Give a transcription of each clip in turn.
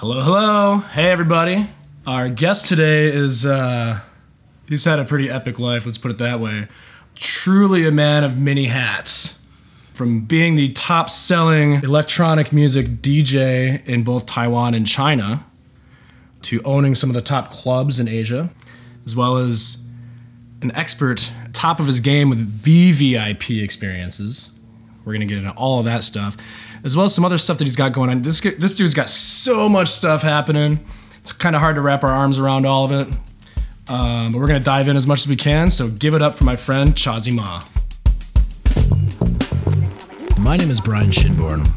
Hello, hello. Hey, everybody. Our guest today is, uh, he's had a pretty epic life, let's put it that way. Truly a man of many hats. From being the top selling electronic music DJ in both Taiwan and China, to owning some of the top clubs in Asia, as well as an expert, top of his game with VVIP experiences. We're gonna get into all of that stuff, as well as some other stuff that he's got going on. This this dude's got so much stuff happening. It's kind of hard to wrap our arms around all of it. Um, but we're gonna dive in as much as we can. So give it up for my friend Chozie Ma. My name is Brian Shinborn.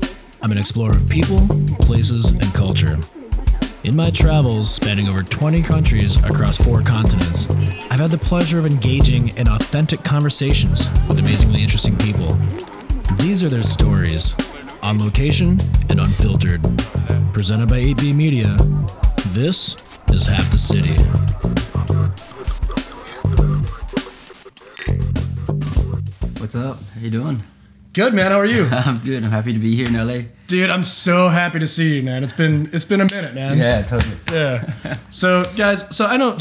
I'm an explorer of people, places, and culture. In my travels, spanning over 20 countries across four continents, I've had the pleasure of engaging in authentic conversations with amazingly interesting people. These are their stories, on location and unfiltered. Presented by 8B Media, this is Half the City. What's up? How you doing? Good man, how are you? I'm good. I'm happy to be here in LA. Dude, I'm so happy to see you, man. It's been it's been a minute, man. Yeah, totally. Yeah. So, guys, so I know.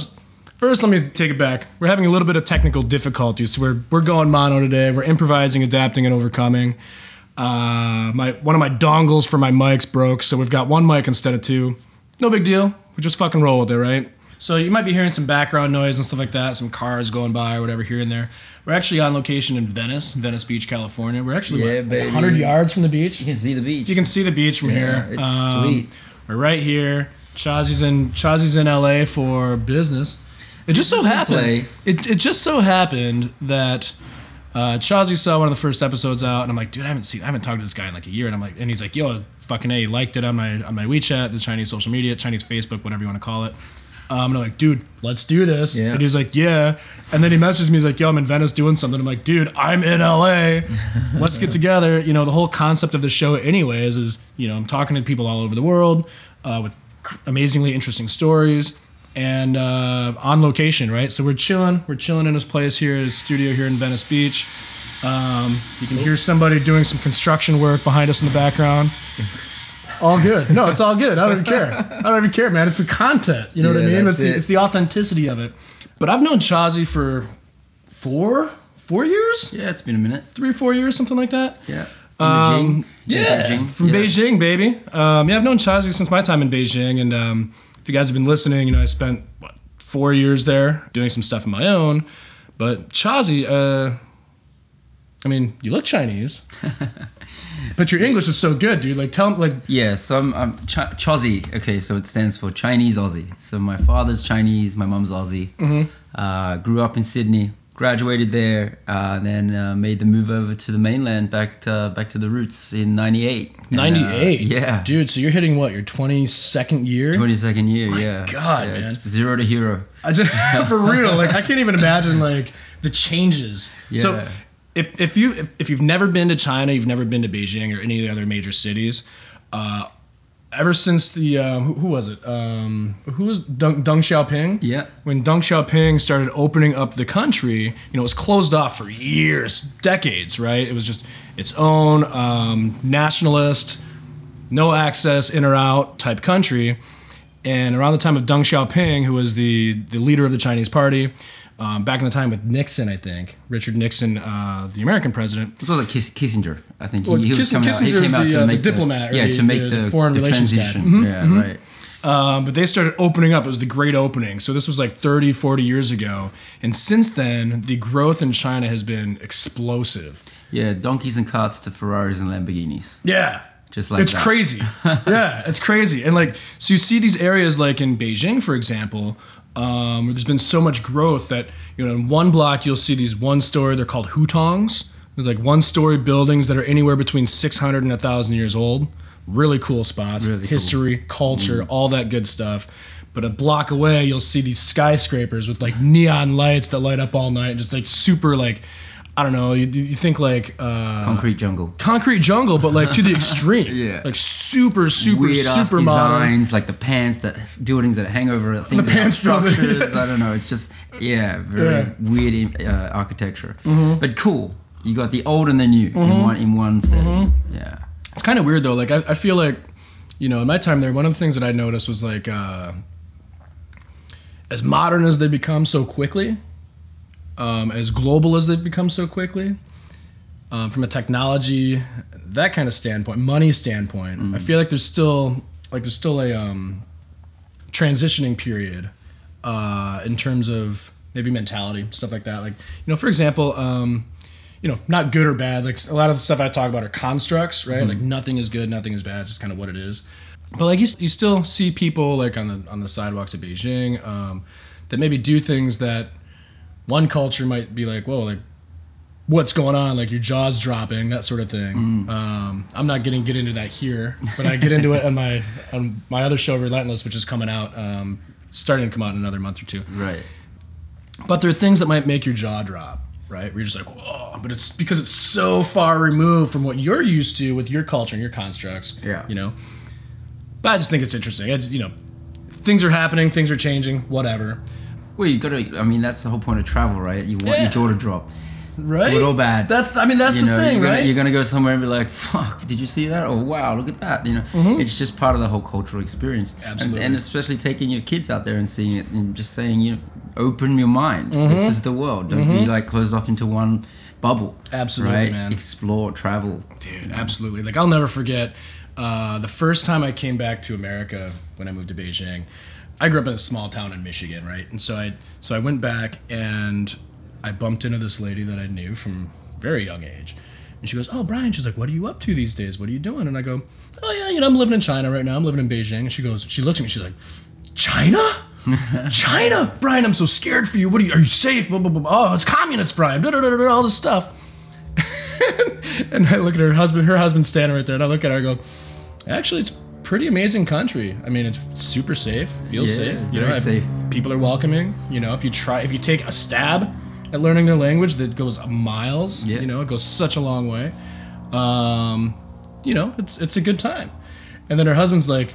First, let me take it back. We're having a little bit of technical difficulties, so we're we're going mono today. We're improvising, adapting, and overcoming. Uh, my one of my dongles for my mics broke, so we've got one mic instead of two. No big deal. We just fucking roll with it, right? So you might be hearing some background noise and stuff like that, some cars going by or whatever here and there. We're actually on location in Venice, Venice Beach, California. We're actually Yeah, what, 100 yards from the beach. You can see the beach. You can see the beach from Yeah, here. it's sweet. We're right here. Chozie's in Chozie's in LA for business. It just so happened. It, it just so happened that uh, Chozie saw one of the first episodes out, and I'm like, dude, I haven't seen, I haven't talked to this guy in like a year, and I'm like, and he's like, yo, fucking a, he liked it on my on my WeChat, the Chinese social media, Chinese Facebook, whatever you want to call it. Um, and I'm like, dude, let's do this. Yeah. And he's like, yeah. And then he messages me, he's like, yo, I'm in Venice doing something. I'm like, dude, I'm in LA. Let's get together. You know, the whole concept of the show, anyways, is, you know, I'm talking to people all over the world uh, with amazingly interesting stories and uh, on location, right? So we're chilling. We're chilling in his place here, his studio here in Venice Beach. Um, you can hear somebody doing some construction work behind us in the background. All good. No, it's all good. I don't even care. I don't even care, man. It's the content. You know what I mean? It's the, it. it's the authenticity of it. But I've known Chozie for four, four years, yeah, it's been a minute. three, four years, something like that. Yeah. Um, Beijing. yeah, Beijing. from yeah. Beijing, baby. Um, yeah, I've known Chozie since my time in Beijing, and um, if you guys have been listening, you know I spent what four years there doing some stuff of my own. But Chozie, uh, I mean, you look Chinese, but your English is so good, dude. Like, tell him, like, Yeah, so I'm, I'm Ch- Chozie. Okay, so it stands for Chinese Aussie. So my father's Chinese, my mom's Aussie. Mm-hmm. Uh, grew up in Sydney, graduated there, uh, then uh, made the move over to the mainland, back to back to the roots in '98. And, uh, 98. yeah, dude. So you're hitting what your 22nd year? 22nd year. yeah. God, yeah, man. It's zero to hero. I just for real, like I can't even imagine like the changes. Yeah. So if if you if, if you've never been to China, you've never been to Beijing or any of the other major cities, uh, ever since the uh, who, who was it? Um, who was Deng, Deng Xiaoping? Yeah. When Deng Xiaoping started opening up the country, you know, it was closed off for years, decades, right? It was just its own um, nationalist, no access, in or out type country. And around the time of Deng Xiaoping, who was the, the leader of the Chinese party, um, back in the time with Nixon, I think, Richard Nixon, uh, the American president, It was also Kiss- Kissinger. I think he, Well, he was Kiss- coming out. He came out the, to uh, the make diplomat or yeah, the- to make the- the, the foreign the relations transition. Mhm, yeah, mhm. right. Um, but they started opening up. It was the great opening. So this was like 30, 40 years ago. And since then, the growth in China has been explosive. Yeah, donkeys and carts to Ferraris and Lamborghinis. Yeah. Just like it's that. crazy. yeah, it's crazy. And like, so you see these areas like in Beijing, for example, um, there's been so much growth that, you know, in one block, you'll see these one story, they're called hutongs. There's like one story buildings that are anywhere between 600 and 1,000 years old. Really cool spots, Really cool. history, culture, all that good stuff. But a block away, you'll see these skyscrapers with like neon lights that light up all night, just like super like, I don't know. You, you think like uh, Concrete jungle. concrete jungle, but like to the extreme. Yeah. Like super, super, Weird super modern. designs, like the pants that buildings that hang over things The pants structures. I don't know. It's just yeah, very Yeah. Mm-hmm. weird uh, architecture, but cool. You got the old and the new in one in one setting. Yeah. It's kind of weird though. Like I, I feel like you know, in my time there, one of the things that I noticed was like, uh, as modern as they become so quickly, um, as global as they've become so quickly, um, from a technology, that kind of standpoint, money standpoint, I feel like there's still like there's still a um, transitioning period uh, in terms of maybe mentality, stuff like that. Like you know, for example, um, you know, not good or bad. Like a lot of the stuff I talk about are constructs, right? Like nothing is good, nothing is bad. It's just kind of what it is. But like you, you still see people like on the on the sidewalks of Beijing um, that maybe do things that one culture might be like, whoa, like what's going on? Like your jaw's dropping, that sort of thing. Um, I'm not getting get into that here, but I get into it on my on my other show, Relentless, which is coming out, um, starting to come out in another month or two. Right. But there are things that might make your jaw drop, right? Where you're just like, whoa, but it's because it's so far removed from what you're used to with your culture and your constructs. Yeah. You know. But I just think it's interesting. I just, you know, things are happening, things are changing, whatever. Well, you gotta. I mean, that's the whole point of travel, right? You want Yeah. your jaw to drop. Right. Good or bad. That's I mean that's you the know, thing, you're gonna, right? You're gonna go somewhere and be like, "Fuck, did you see that?" Or "Wow, look at that!" You know, it's just part of the whole cultural experience. And- Mm-hmm. Absolutely. And, especially taking your kids out there and seeing it and just saying, you know, open your mind. Mm-hmm. This is the world. Don't be like closed off into one bubble. Absolutely, right? man. Explore, travel. Dude, absolutely. Like I'll never forget uh, the first time I came back to America when I moved to Beijing. I grew up in a small town in Michigan, right? And so I so I went back and I bumped into this lady that I knew from very young age. And she goes, "Oh, Brian." She's like, "What are you up to these days? What are you doing?" And I go, "Oh yeah, you know, I'm living in China right now. I'm living in Beijing." And she goes, she looks at me. She's like, "China." China, Brian, I'm so scared for you. What are you? Are you safe? Blah blah blah. blah. Oh, it's communist, Brian. Da, da, da, all this stuff. and I look at her husband. Her husband's standing right there, and I look at her. I go, actually, it's pretty amazing country. I mean, it's super safe. Feels Yeah, safe. very I- safe. People are welcoming. You know, if you try, if you take a stab at learning their language, that goes miles. Yeah. You know, it goes such a long way. Um, you know, it's it's a good time. And then her husband's like,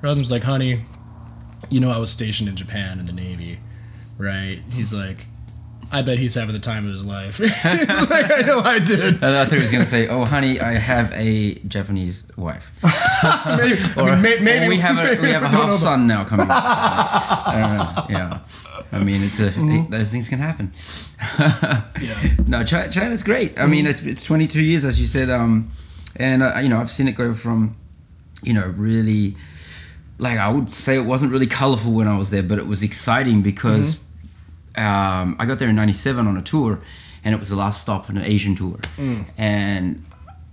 her husband's like, honey, you know, I was stationed in Japan in the Navy, right? He's like, I bet he's having the time of his life. He's like, I know I did. I thought he was gonna say, "Oh, honey, I have a Japanese wife." Maybe, I Or, mean, may- maybe or we have a we have a half son now coming. I don't know. Yeah, I mean, it's a Mm-hmm. those things can happen. Yeah. No, China, China's great. I mean, it's it's 22 years, as you said, um, and uh, you know, I've seen it go from, you know, really, like I would say it wasn't really colorful when I was there, but it was exciting because um, I got there in '97 on a tour, and it was the last stop on an Asian tour, and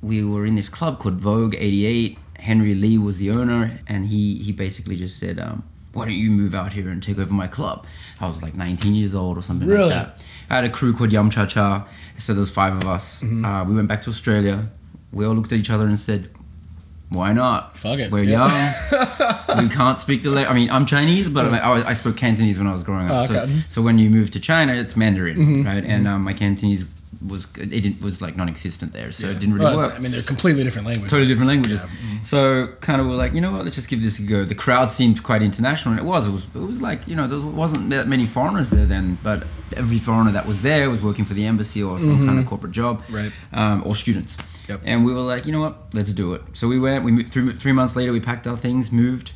we were in this club called Vogue '88. Henry Lee was the owner, and he he basically just said, um, "Why don't you move out here and take over my club?" I was like 19 years old or something Really? like that. I had a crew called Yum Cha Cha, so there was five of us. Mm-hmm. Uh, we went back to Australia. We all looked at each other and said, "Why not? Fuck it. We're Yeah. young. we can't speak the language. I mean, I'm Chinese, but I, I, I spoke Cantonese when I was growing up. Oh, okay. So, so when you move to China, it's Mandarin, Mm-hmm. right? And um, my Cantonese was it was like non-existent there, so it didn't really Well, work. I mean, they're completely different languages. Totally different languages. Mm-hmm. So kind of were like, you know what? Let's just give this a go. The crowd seemed quite international, and it was. It was. It was like you know there wasn't that many foreigners there then, but every foreigner that was there was working for the embassy or some kind of corporate job, Mm-hmm. Right. Um, or students. Yep. And we were like, you know what? Let's do it. So we went. We moved, three three months later, we packed our things, moved.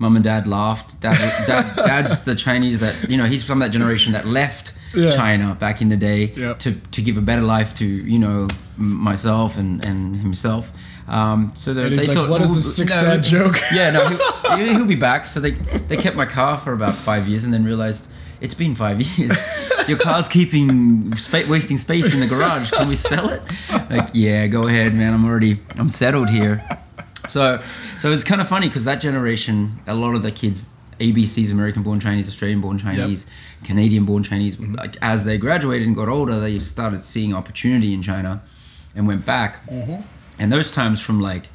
Mum and dad laughed. Dad, dad, dad's the Chinese that you know he's from that generation that left Yeah. China back in the day Yep. to to give a better life to you know myself and and himself. Um, so the, And he's they like, thought, "What is "Oh, this six no." dad joke? Yeah, no, he'll, he'll be back. So they they kept my car for about five years and then realized it's been five years. Your car's keeping spa- wasting space in the garage. Can we sell it? Like, yeah, go ahead, man. I'm already I'm settled here. So so it's kind of funny because that generation, a lot of the kids. ABCs, American-born Chinese, Australian-born Chinese, Canadian-born Chinese. Mm-hmm. Like as they graduated and got older, they started seeing opportunity in China, and went back. Mm-hmm. And those times from like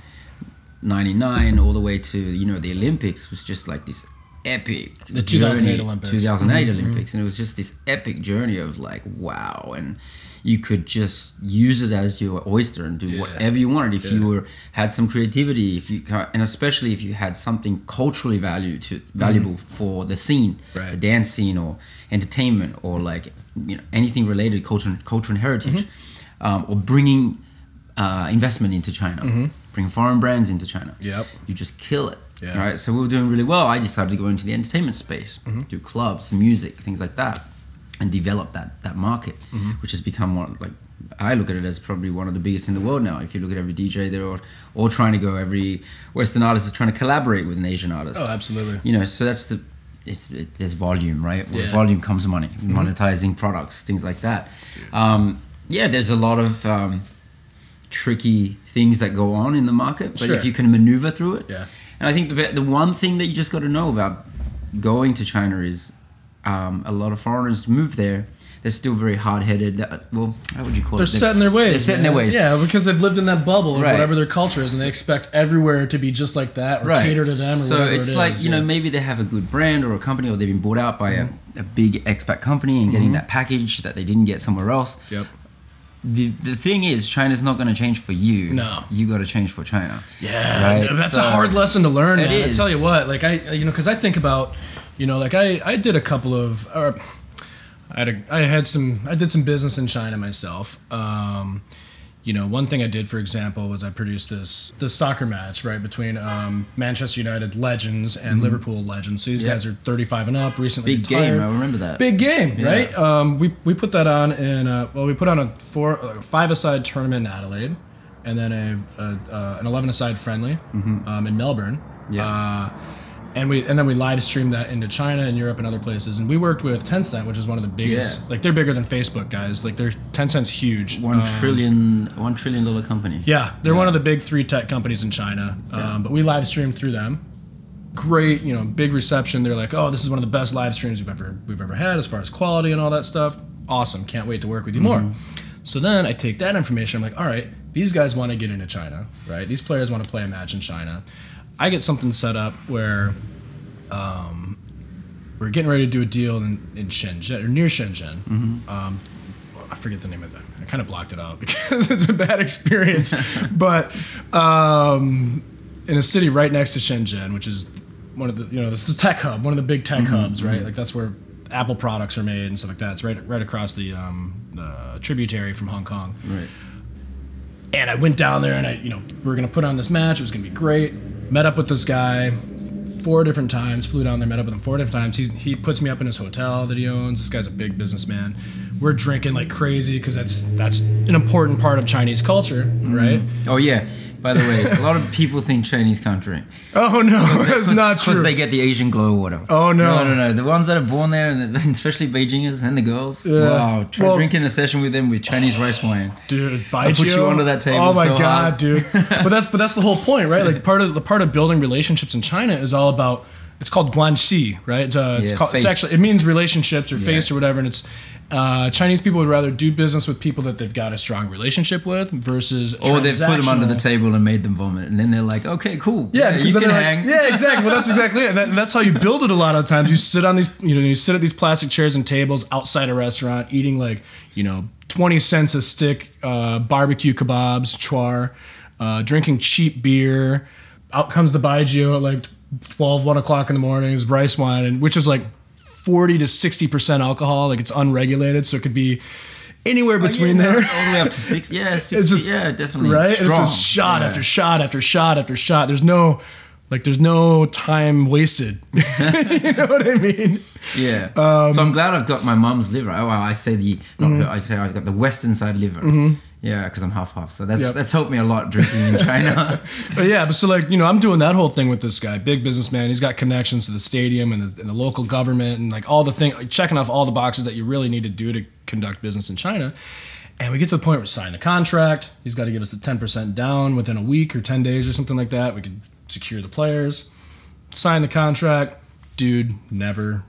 99 all the way to you know the olympics was just like this epic The 2008 journey. Olympics. 2008 Mm-hmm. olympics and it was just this epic journey of like wow and you could just use it as your oyster and do Yeah. whatever you wanted if Yeah. you were had some creativity if you ca- and especially if you had something culturally value to valuable for the scene Mm-hmm. Right. the dance scene or entertainment or like you know anything related to culture culture and heritage Mm-hmm. um, or bringing uh, investment into China, bring foreign brands into China. Yep. You just kill it. Yeah. Right. So we were doing really well. I decided to go into the entertainment space, do clubs, music, things like that, and develop that that market, which has become one like I look at it as probably one of the biggest in the world now. If you look at every DJ, they're all, all trying to go. Every Western artist is trying to collaborate with an Asian artist. Oh, absolutely. You know, so that's the it's, it, there's volume, right? With Yeah. volume comes money, monetizing products, things like that. Um, yeah, there's a lot of um, tricky things that go on in the market, but Sure. if you can maneuver through it, Yeah. And I think the the one thing that you just got to know about going to China is um, a lot of foreigners move there. They're still very hard headed. Uh, well, how would you call it? They're it? set in their ways. They're set in their ways. Yeah, because they've lived in that bubble of whatever their culture is, and they expect everywhere to be just like that or cater to them or so whatever it's it is. like you know yeah. maybe they have a good brand or a company or they've been bought out by a, mm-hmm. a big expat company and getting mm-hmm. that package that they didn't get somewhere else. Yep. The the thing is, China's not going to change for you. No. you got to change for China. Yeah, Right, that's so- a hard lesson to learn. It man. I tell you what, like I, you know, because I think about, you know, like I, I did a couple of, or I had, a, I had some, I did some business in China myself. Um, you know, one thing I did, for example, was I produced this this soccer match right between um, Manchester United legends and Liverpool legends. So these Mm-hmm. Guys are 35 and up, recently Big retired. game. I remember that. Big game, Yeah. right? Um, we, we put that on in uh, well, we put on a four uh, five aside tournament in Adelaide, and then a, a uh, an eleven aside friendly um, in Melbourne. Mm-hmm. Yeah. Uh, and we and then we live streamed that into China and Europe and other places. And we worked with Tencent, which is one of the biggest. Yeah. Like they're bigger than Facebook, guys. Like they're Tencent's huge. One Um, trillion, one trillion dollar company. yeah, they're Yeah. one of the big three tech companies in China. Yeah. Um, but we live streamed through them. Great, you know, big reception. They're like, "Oh, this is one of the best live streams we've ever we've ever had as far as quality and all that stuff. Awesome, can't wait to work with you more." So then I take that information. I'm like, "All right, these guys want to get into China, right? These players want to play a match in China. I get something set up where." Um, we're getting ready to do a deal in, in Shenzhen or near Shenzhen. Um, I forget the name of it. I kind of blocked it out because it's a bad experience. but um, in a city right next to Shenzhen, which is one of the you know this is the tech hub, one of the big tech hubs, right? Like that's where Apple products are made and stuff like that. It's right right across the um, the tributary from Hong Kong. Right. And I went down there and I, you know, we're gonna put on this match. It was gonna be great. Met up with this guy four different times. Flew down there, met up with him four different times. He he puts me up in his hotel that he owns. This guy's a big businessman. We're drinking like crazy because that's that's an important part of Chinese culture, right? Mm-hmm. Oh yeah. By the way, a lot of people think Chinese country. Oh no, that's not true. Because they get the Asian glow or whatever. Oh, no. No, no, no. The ones that are born there, and especially Beijingers and the girls. Yeah. Wow. Try Well- drinking a session with them with Chinese rice wine. dude. I'll put you onto that table Oh my so god, hard. dude. But that's but that's the whole point, right? Like part of the part of building relationships in China is all about. It's called guanxi, right? It's, uh, it's, called, it's actually it means relationships or face or whatever, and it's uh, Chinese people would rather do business with people that they've got a strong relationship with versus Or they've put them under the table and made them vomit, and then they're like, "Okay, cool. Yeah, because you can they're hang." like, yeah, exactly. Well, that's exactly it. And, that, that's how you build it. A lot of times, you sit on these, you know, you sit at these plastic chairs and tables outside a restaurant, eating like, you know, twenty cents a stick uh, barbecue kebabs, char, uh, drinking cheap beer. Out comes the baijiu at like 12, 1 o'clock in the morning. Is rice wine, and which is like forty to sixty percent alcohol. Like it's unregulated, so it could be anywhere between Yeah, there. all the way up to six. Yeah, six. It's just- yeah, definitely. right? Strong. It's just shot Yeah. after shot after shot after shot. There's no, like, there's no time wasted. you know what I mean? Yeah. Um, so I'm glad I've got my mum's liver. Oh, well, I say the, not Mm-hmm. the- I say I've got the western side liver. Yeah, because I'm half half. So that's Yep. that's helped me a lot drinking in China. But yeah, but so like, you know, I'm doing that whole thing with this guy, big businessman. He's got connections to the stadium and the, and the local government and like all the thing, like, checking off all the boxes that you really need to do to conduct business in China. And we get to the point where we sign the contract. He's got to give us the 10% down within a week or 10 days or something like that. We could secure the players, sign the contract. Dude never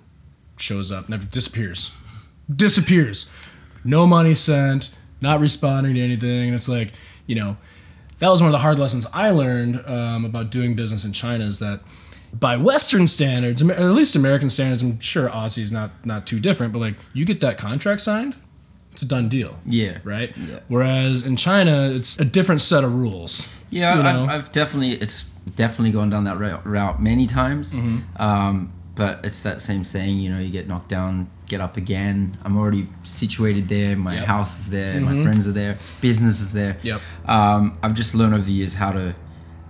shows up, never disappears. Disappears. No money sent, not responding to anything. And it's like, you know, that was one of the hard lessons I learned um, about doing business in China is that by Western standards, at least American standards, I'm sure Aussie's not not too different, but like you get that contract signed, it's a done deal, yeah. right? Yeah. Whereas in China, it's a different set of rules. Yeah, you I've. I've definitely it's definitely gone down that route, route many times. Mm-hmm. Um, but it's that same saying, you know, you get knocked down, get up again. I'm already situated there. My Yep. house is there. My Mhm. friends are there. Business is there. Yep. Um, I've just learned over the years how to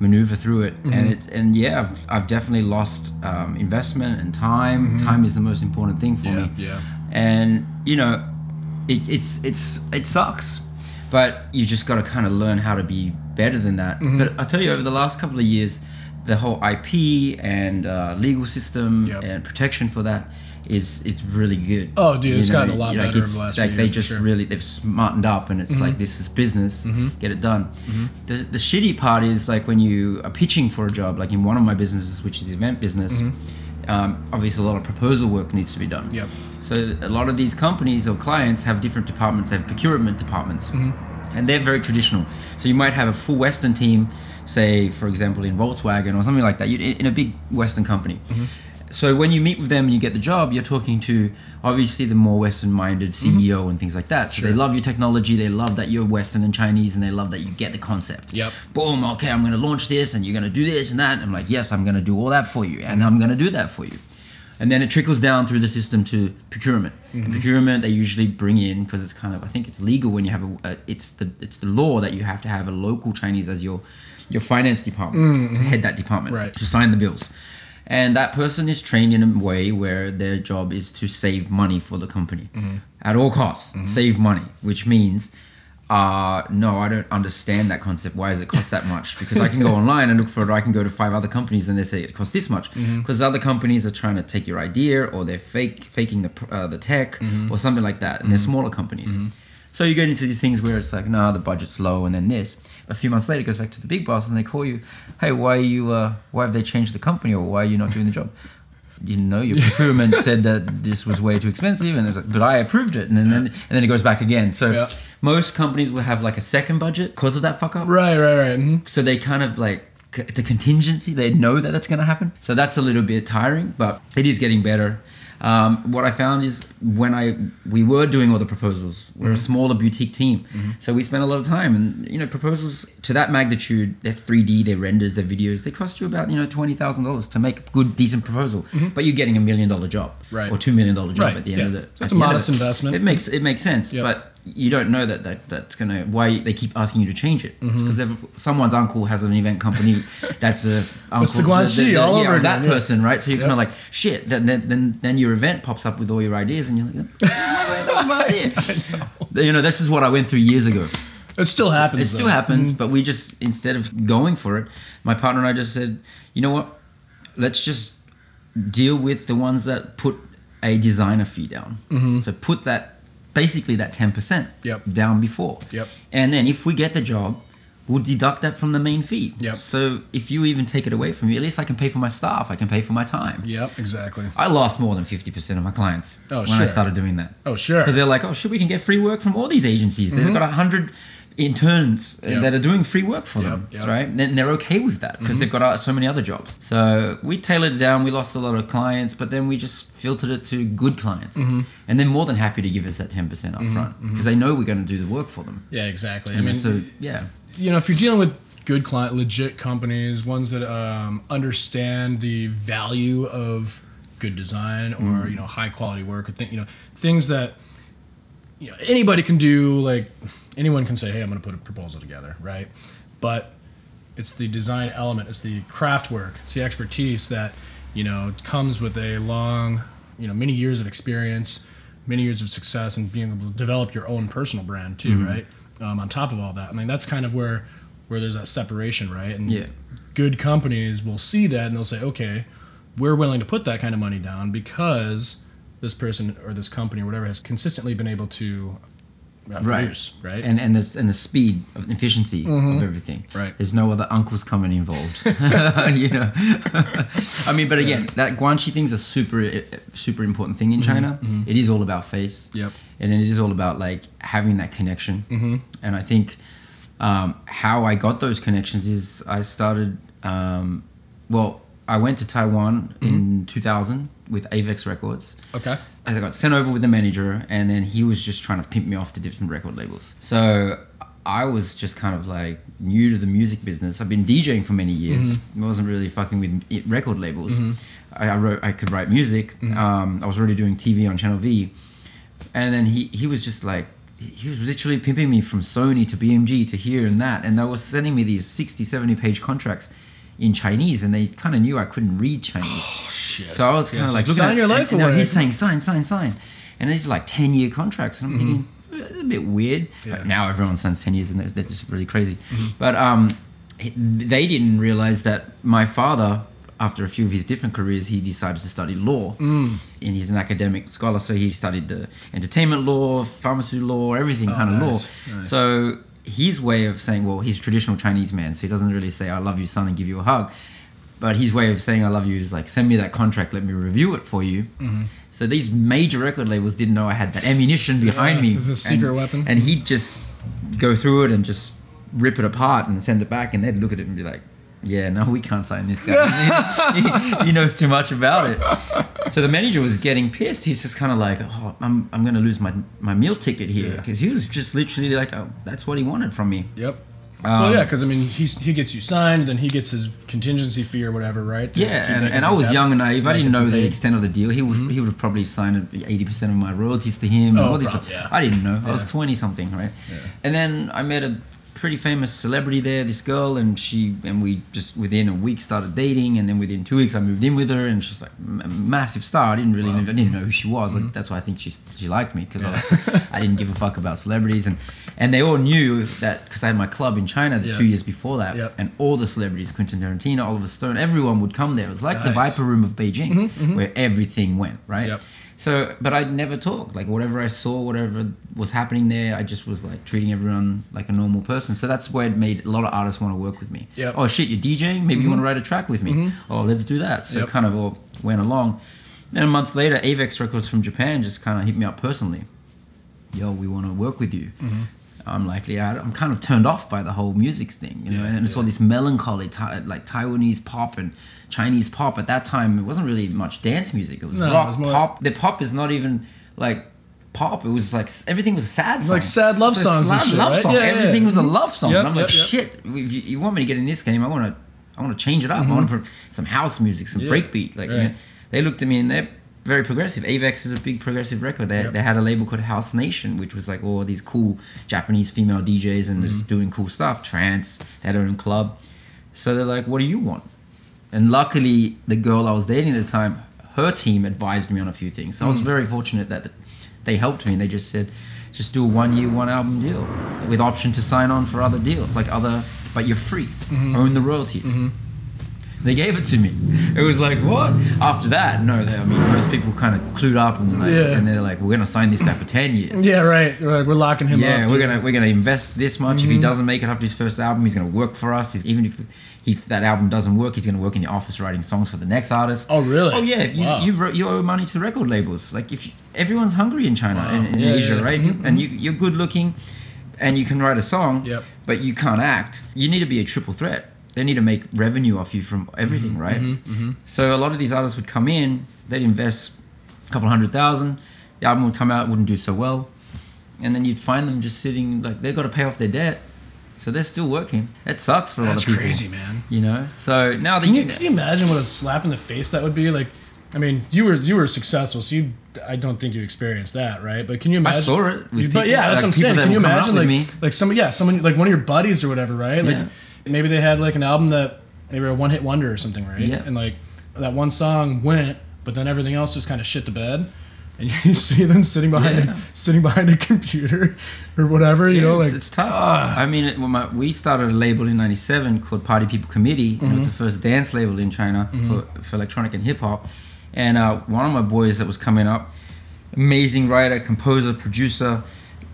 maneuver through it, Mm-hmm. and it's and yeah, I've, I've definitely lost um, investment and time. Time is the most important thing for Mm-hmm. Yeah, me yeah. and you know it, it's it's it sucks but you just got to kind of learn how to be better than that Mm-hmm. but i'll tell you over the last couple of years the whole ip and uh, legal system Yep. and protection for that is it's really good Oh, dude, it's gotten a lot like better it's the last like few they just sure. Mm-hmm. really they've smartened up and it's like this is business get it done Mm-hmm. the, the shitty part is like when you are pitching for a job like in one of my businesses which is the event business um, obviously a lot of proposal work needs to be done Mm-hmm. Yep. so a lot of these companies or clients have different departments. They have procurement departments, Mm-hmm. and they're very traditional. So you might have a full Western team, say for example in Volkswagen or something like that, you, in a big Western company. Mm-hmm. So when you meet with them and you get the job, you're talking to obviously the more Western-minded CEO and things like that. So they Mm-hmm. Love your technology, they love that you're Western and Chinese, and they love that you get the concept. Yep. Boom. Okay, I'm going to launch this, and you're going to do this and that. I'm like, yes, I'm going to do all that for you, and I'm going to do that for you and then it trickles down through the system to procurement. And procurement they usually bring in because it's kind of I think it's legal when you have a, it's the it's the law that you have to have a local Chinese as your your finance department to head that department Right. to sign the bills. And that person is trained in a way where their job is to save money for the company mm-hmm. at all costs. Mm-hmm. Save money, which means uh, no, I don't understand that concept. Why does it cost that much? Because I can go online and look for it. I can go to five other companies and they say it costs this much. Mm-hmm. Because other companies are trying to take your idea or they're fake faking the uh, the tech or something like that. And they're smaller companies. So you get into these things where it's like, no, the budget's low, and then this. A few months later, it goes back to the big boss, and they call you, hey, why are you? Uh, why have they changed the company, or why are you not doing the job? You know, your procurement said that this was way too expensive, and like, but I approved it, and then and then it goes back again. So Yeah. most companies will have like a second budget because of that fuck up. Right, right, right. mhm. So they kind of like the contingency. They know that that's going to happen. So that's a little bit tiring, but it is getting better. Um, what I found is when I we were doing all the proposals, we're a mm-hmm. smaller boutique team, mm-hmm. so we spent a lot of time. And you know, proposals to that magnitude, they're 3D, they're renders, they're videos. They cost you about you know twenty thousand dollars to make a good, decent proposal. Mm-hmm. But you're getting a million dollar job, Right. or two million dollar job Right, at the end yeah. of the. So it's a the end of modest it. investment. It makes it makes sense, Yep. but you don't know that, that that's gonna why they keep asking you to change it Mm-hmm. because someone's uncle has an event company that's a uncle the Guanxi all over that again, yeah. person right so you're Yep. kind of like shit then, then then then your event pops up with all your ideas and you're like that was my idea you know this is what I went through years ago It still happens. it still though. Mm-hmm. happens but we just instead of going for it my partner and I just said you know what let's just deal with the ones that put a designer fee down Mm-hmm. so put that basically that 10% Yep. down before Yep. and then if we get the job we'll deduct that from the main fee Yep. so if you even take it away from me at least I can pay for my staff I can pay for my time Yep, exactly. I lost more than 50% of my clients Oh, when I started doing that Oh, sure. because they're like, oh shit, we can get free work from all these agencies. They've mm-hmm. got a hundred interns uh, Yep. that are doing free work for Yep, them, yep. Mm-hmm. right? And they're okay with that because they've got uh, so many other jobs. So we tailored it down. We lost a lot of clients, but then we just filtered it to good clients, Mm-hmm. and they're more than happy to give us that ten percent up front because they know we're going to do the work for them. Yeah, exactly. I mean, so yeah, you know, if you're dealing with good client, legit companies, ones that um, understand the value of good design or Mm-hmm. you know high quality work, or th- you know things that you know anybody can do. Like anyone can say, "Hey, I'm going to put a proposal together," right? But it's the design element, it's the craft work, it's the expertise that you know comes with a long, you know, many years of experience, many years of success, and being able to develop your own personal brand too, Mm-hmm. right? Um, on top of all that, I mean, that's kind of where where there's that separation, right? And Yeah. good companies will see that and they'll say, okay, we're willing to put that kind of money down because this person or this company or whatever has consistently been able to uh, right, produce, right? and and the and the speed of efficiency of everything. Mm-hmm. Right. There's no other uncles coming involved. you know. I mean, but again, that Guanxi thing's a super uh, super important thing in China. It is all about face. Mm-hmm. Yep. And it is all about like having that connection. Mm-hmm. And I think um, how I got those connections is I started. Um, well, I went to Taiwan Mm-hmm. in 2000 with Avex Records. okay. As I got sent over with the manager, and then he was just trying to pimp me off to different record labels. So I was just kind of like new to the music business. I've been DJing for many years. Mm-hmm. I wasn't really fucking with record labels. I, I wrote, I could write music. Mm-hmm. Um, I was already doing TV on Channel V, and then he he was just like he was literally pimping me from Sony to BMG to here and that, and they were sending me these 60, 70 page contracts in Chinese, and they kind of knew I couldn't read Chinese. Oh shit. So I was kind of like, looking sign at, your life and, and, no, he's saying sign, sign, sign, and these are like ten year contracts, and I'm thinking it's a bit weird. Yeah. But now everyone signs ten years, and they're, they're just really crazy. Mm-hmm. But um, they didn't realize that my father. After a few of his different careers, he decided to study law, Mm. and he's an academic scholar. So he studied the entertainment law, pharmacy law, everything kind of Oh, nice, law. nice. So his way of saying, well, he's a traditional Chinese man, so he doesn't really say "I love you, son," and give you a hug. But his way of saying "I love you" is like, "Send me that contract, let me review it for you." Mm-hmm. So these major record labels didn't know I had that ammunition behind Yeah, me, the secret and, weapon. and he'd just go through it and just rip it apart and send it back, and they'd look at it and be like, "Yeah, no, we can't sign this guy. he, he knows too much about it." So the manager was getting pissed. He's just kind of like, "Oh, I'm I'm gonna lose my my meal ticket here," Yeah. because he was just literally like, "Oh, that's what he wanted from me." Yep. Um, well, yeah, because I mean, he's he gets you signed, then he gets his contingency fee or whatever, right? To Yeah, and, and I was young and naive. I didn't know the extent of the deal. He would he would have probably signed eighty percent of my royalties to him. Oh, all this prob- yeah. I didn't know. I was twenty something, right? Yeah. And then I met a pretty famous celebrity there, this girl, and she and we just within a week started dating, and then within two weeks I moved in with her, and she's like a massive star. I didn't really, Wow. I didn't know who she was. Like mm-hmm. that's why I think she she liked me because Yeah. I I didn't give a fuck about celebrities, and and they all knew that because I had my club in China the Yeah. two years before that, Yep. and all the celebrities, Quentin Tarantino, Oliver Stone, everyone would come there. It was like the Viper Room of Beijing, mm-hmm. Mm-hmm. where everything went right. Yep. So, but I'd never talked. Like whatever I saw, whatever was happening there, I just was like treating everyone like a normal person. So that's where it made a lot of artists want to work with me. Yep. Oh shit, you're DJing? Maybe you mm-hmm. want to write a track with me? Mm-hmm. Oh, let's do that. So Yep. it kind of all went along. Then a month later, Avex Records from Japan just kind of hit me up personally. Yo, we want to work with you. Mm-hmm. I'm like, yeah, I'm kind of turned off by the whole music thing, you know, Yeah, and it's all this melancholy, Thai like Taiwanese pop and Chinese pop. At that time, it wasn't really much dance music. It was No, it was more- pop. The pop is not even like pop. It was like everything was a sad song. like sad love songs sad shit, love right? song. Yeah, Everything yeah. was a love song. Yep, and I'm like, yep, shit. If you, you want me to get in this game, I want to, I want to change it up. I want to put some house music, some Mm-hmm. Yeah, breakbeat. Like, you know, they looked at me and they're very progressive. Avex is a big progressive record. They, they had a label called House Nation, which was like all these cool Japanese female DJs and Mm-hmm. just doing cool stuff, trance. They had their own club. So they're like, what do you want? And luckily, the girl I was dating at the time, her team advised me on a few things. So I was Mm. very fortunate that they helped me. And they just said, just do a one year, one album deal with option to sign on for other deals, like other, but you're free. Mm-hmm. Own the royalties. They gave it to me. It was like what? After that, no. They, I mean, most people kind of clued up and like, Yeah. and they're like, we're gonna sign this guy for ten years. Yeah, right. We're, like, we're locking him Yeah, up. Yeah, we're gonna we're gonna invest this much. If he mm-hmm. doesn't make it after his first album, he's gonna work for us. He's, even if he, that album doesn't work, he's gonna work in the office writing songs for the next artist. Oh, really? Oh yeah, if you Wow. you, you owe money to record labels. Like if you, everyone's hungry in China Wow. and in Yeah, Asia, right? You- and you you're good looking, and you can write a song, Yep. but you can't act. You need to be a triple threat. They need to make revenue off you from everything, Mm-hmm, right? So a lot of these artists would come in, they'd invest a couple hundred thousand. The album would come out, wouldn't do so well, and then you'd find them just sitting like they've got to pay off their debt, so they're still working. It sucks for a That's lot of people. That's crazy, man. You know, so now that Can you, can you imagine what a slap in the face that would be? Like, I mean, you were you were successful, so you I don't think you experienced that, right? But can you imagine? I saw it with You- but yeah, that's like what I'm saying. Can you will come out imagine like me. like someone yeah someone like one of your buddies or whatever, right? Like Yeah. Maybe they had like an album that maybe a one hit wonder or something, right? Yeah. And like that one song went, but then everything else just kind of shit the bed. And you see them sitting behind Yeah. a, sitting behind a computer or whatever, you know, it's, like it's tough. ah. I mean, when my, we started a label in '97 called Party People Committee. and It Mm-hmm. was the first dance label in China for, for electronic and hip hop. And uh, one of my boys that was coming up, amazing writer, composer, producer,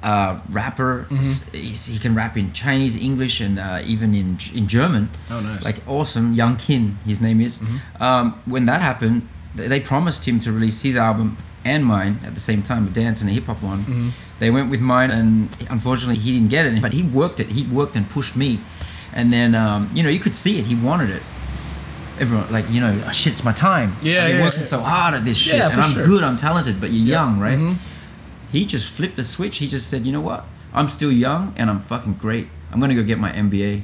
uh, rapper. Mm-hmm. He's- He can rap in Chinese, English, and uh, even in in German. Oh, nice. Mm-hmm. Like awesome, Young Kin, his name is. Um, when that happened, they promised him to release his album and mine at the same time, a dance and a hip hop one. Mm-hmm. They went with mine, and unfortunately, he didn't get it. But he worked it. He worked and pushed me, and then um, you know you could see it. He wanted it. Everyone like you know, oh, shit, it's my time. Yeah, I've been yeah, working yeah. so hard at this shit, Yeah, and I'm sure. good. I'm talented, but you're young, right? He just flipped the switch. He just said, you know what? I'm still young and I'm fucking great. I'm gonna go get my MBA.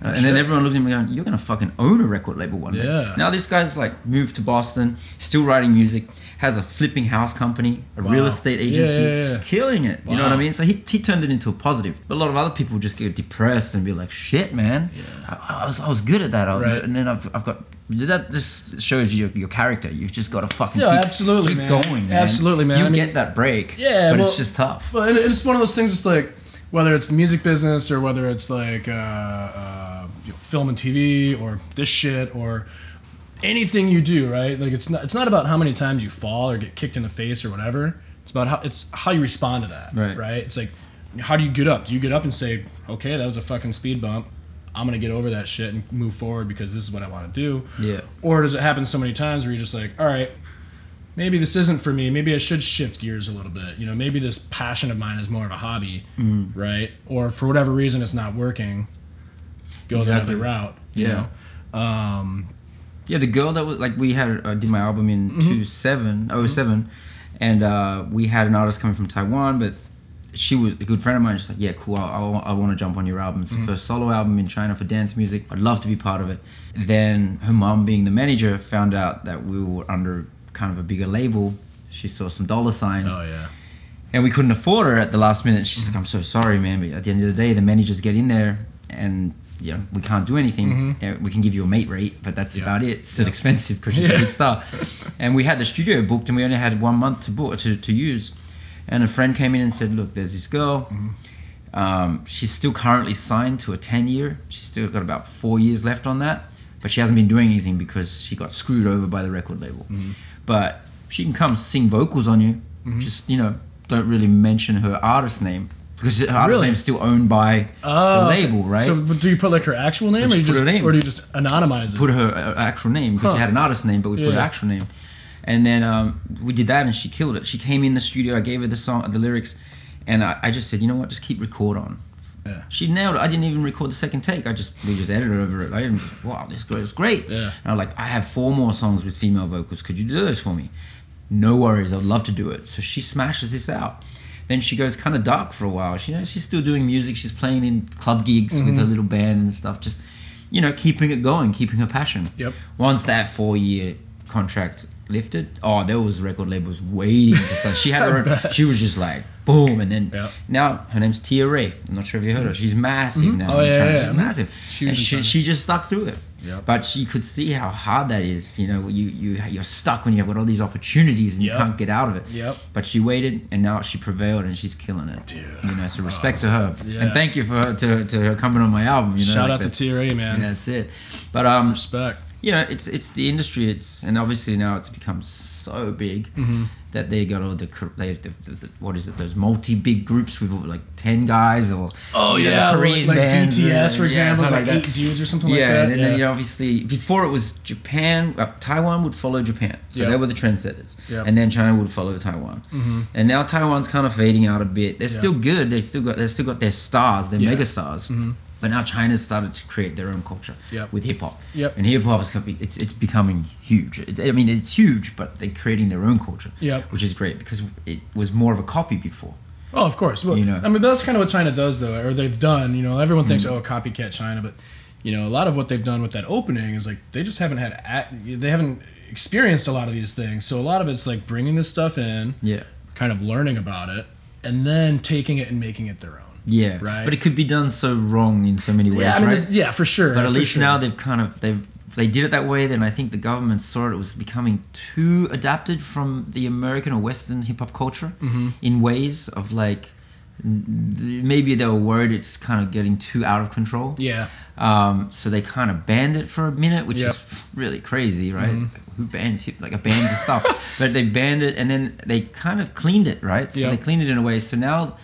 And then everyone looked at me going, "You're gonna fucking own a record label one day." Yeah. Now this guy's like moved to Boston, still writing music, has a flipping house company, a real estate agency, yeah, yeah. killing it. You know what I mean? So he, he turned it into a positive. But a lot of other people just get depressed and be like, "Shit, man, I, I was I was good at that." Was, Right. And then I've, I've got that just shows you your, your character. You've just got to fucking Yeah, keep, absolutely, keep man. going, man. Absolutely, man. You I mean- get that break, Yeah, but well- it's just tough. Well, and it's one of those things. It's like whether it's the music business or whether it's like uh, uh, you know, film and TV or this shit or anything you do, right? Like it's not it's not about how many times you fall or get kicked in the face or whatever. It's about how it's how you respond to that, Right. Right? It's like how do you get up? Do you get up and say, okay, that was a fucking speed bump. I'm gonna get over that shit and move forward because this is what I want to do. Yeah. Or does it happen so many times where you're just like, all right, maybe this isn't for me. Maybe I should shift gears a little bit. You know, maybe this passion of mine is more of a hobby, Mm. right? Or for whatever reason it's not working, go Exactly. the other route. Yeah. Um, Yeah, the girl that was like we had uh, did my album in Mm-hmm. two seven oh seven, and uh, we had an artist coming from Taiwan, but she was a good friend of mine. She's like, yeah, cool. I, I, want to jump on your album. It's Mm-hmm. the first solo album in China for dance music. I'd love to be part of it. Then her mom, being the manager, found out that we were under kind of a bigger label. She saw some dollar signs oh yeah. and we couldn't afford her at the last minute. She's like, "I'm so sorry, man, but at the end of the day, the managers get in there, and you know, we can't do anything. Uh, We can give you a mate rate, but that's Yeah. about it. It's still expensive because she's Yeah. a big star." and we had the studio booked, and we only had one month to book to, to use. And a friend came in and said, "Look, there's this girl. Um, she's still currently signed to a 10 year. She's still got about four years left on that, but she hasn't been doing anything because she got screwed over by the record label. But she can come sing vocals on you. Just you know, don't really mention her artist name because her artist Really? is still owned by Oh, the label, right? So do you put like her actual name, or you put just, her name. or do you just anonymize it? put her uh, actual name because she had an artist name, but we put her actual name. And then um, we did that, and she killed it. She came in the studio. I gave her the song, the lyrics, and I, I just said, you know what, just keep record on. Yeah. She nailed it. I didn't even record the second take. I just we just edited over it. I didn't. Wow, this girl is great. Yeah. And I'm like, I have four more songs with female vocals. Could you do this for me? No worries. I'd love to do it. So she smashes this out. Then she goes kind of dark for a while. She, you know, she's still doing music. She's playing in club gigs with Mm-hmm. her little band and stuff. Just, you know, keeping it going, keeping her passion. Yep. Once that four-year contract lifted, oh, there was record labels waiting to start. She had her own. She was just like boom, and then now her name's Tia Ray. I'm not sure if you heard her. She's massive now. Oh, yeah, China. yeah, She's massive. She and she, she just stuck through it. Yep. But she could see how hard that is. You know, you you you're stuck when you've got all these opportunities and Yep. you can't get out of it. Yep. But she waited, and now she prevailed, and she's killing it. Dude. You know, so respect to her, yeah. and thank you for her, to to her coming on my album. You know, Shout like out to that- TRA, man. Yeah, that's it. But um, Respect. You know, it's it's the industry. It's and obviously now it's become so big Mm-hmm. that they got all the they the, the, the what is it? Those multi big groups with like ten guys or Oh you know, yeah, the Korean like bands, BTS for yeah, example, is something like, that. eight dudes or something yeah, like that. and then you know, obviously before it was Japan, uh, Taiwan would follow Japan, so Yep. they were the trendsetters, Yep. and then China would follow Taiwan, Mhm. and now Taiwan's kind of fading out a bit. They're Yeah. still good. They still got they still got their stars, their Yeah. mega stars. Mhm. But now China's started to create their own culture Yep. with hip hop. Yep. And hip hop is it's it's becoming huge. It's, I mean, it's huge, but they're creating their own culture. Yep. Which is great because it was more of a copy before. Oh, of course. Well, You know. I mean, that's kind of what China does, though, or they've done. You know, everyone thinks, Mm. oh, copycat China, but you know, a lot of what they've done with that opening is like they just haven't had, act, they haven't experienced a lot of these things. So a lot of it's like bringing this stuff in, Yeah. kind of learning about it, and then taking it and making it their own. Yeah. Right. But it could be done so wrong in so many ways, Yeah, I mean, right? yeah, for sure. But at least sure. now they've kind of they've they did it that way. Then I think the government saw it was becoming too adapted from the American or Western hip hop culture Mhm. in ways of like maybe they were worried it's kind of getting too out of control. Yeah. Um, so they kind of banned it for a minute, which Yep. is really crazy, right? Mhm. Who bans hip like a band and stuff? but they banned it, and then they kind of cleaned it, right? So Yep. they cleaned it in a way. So now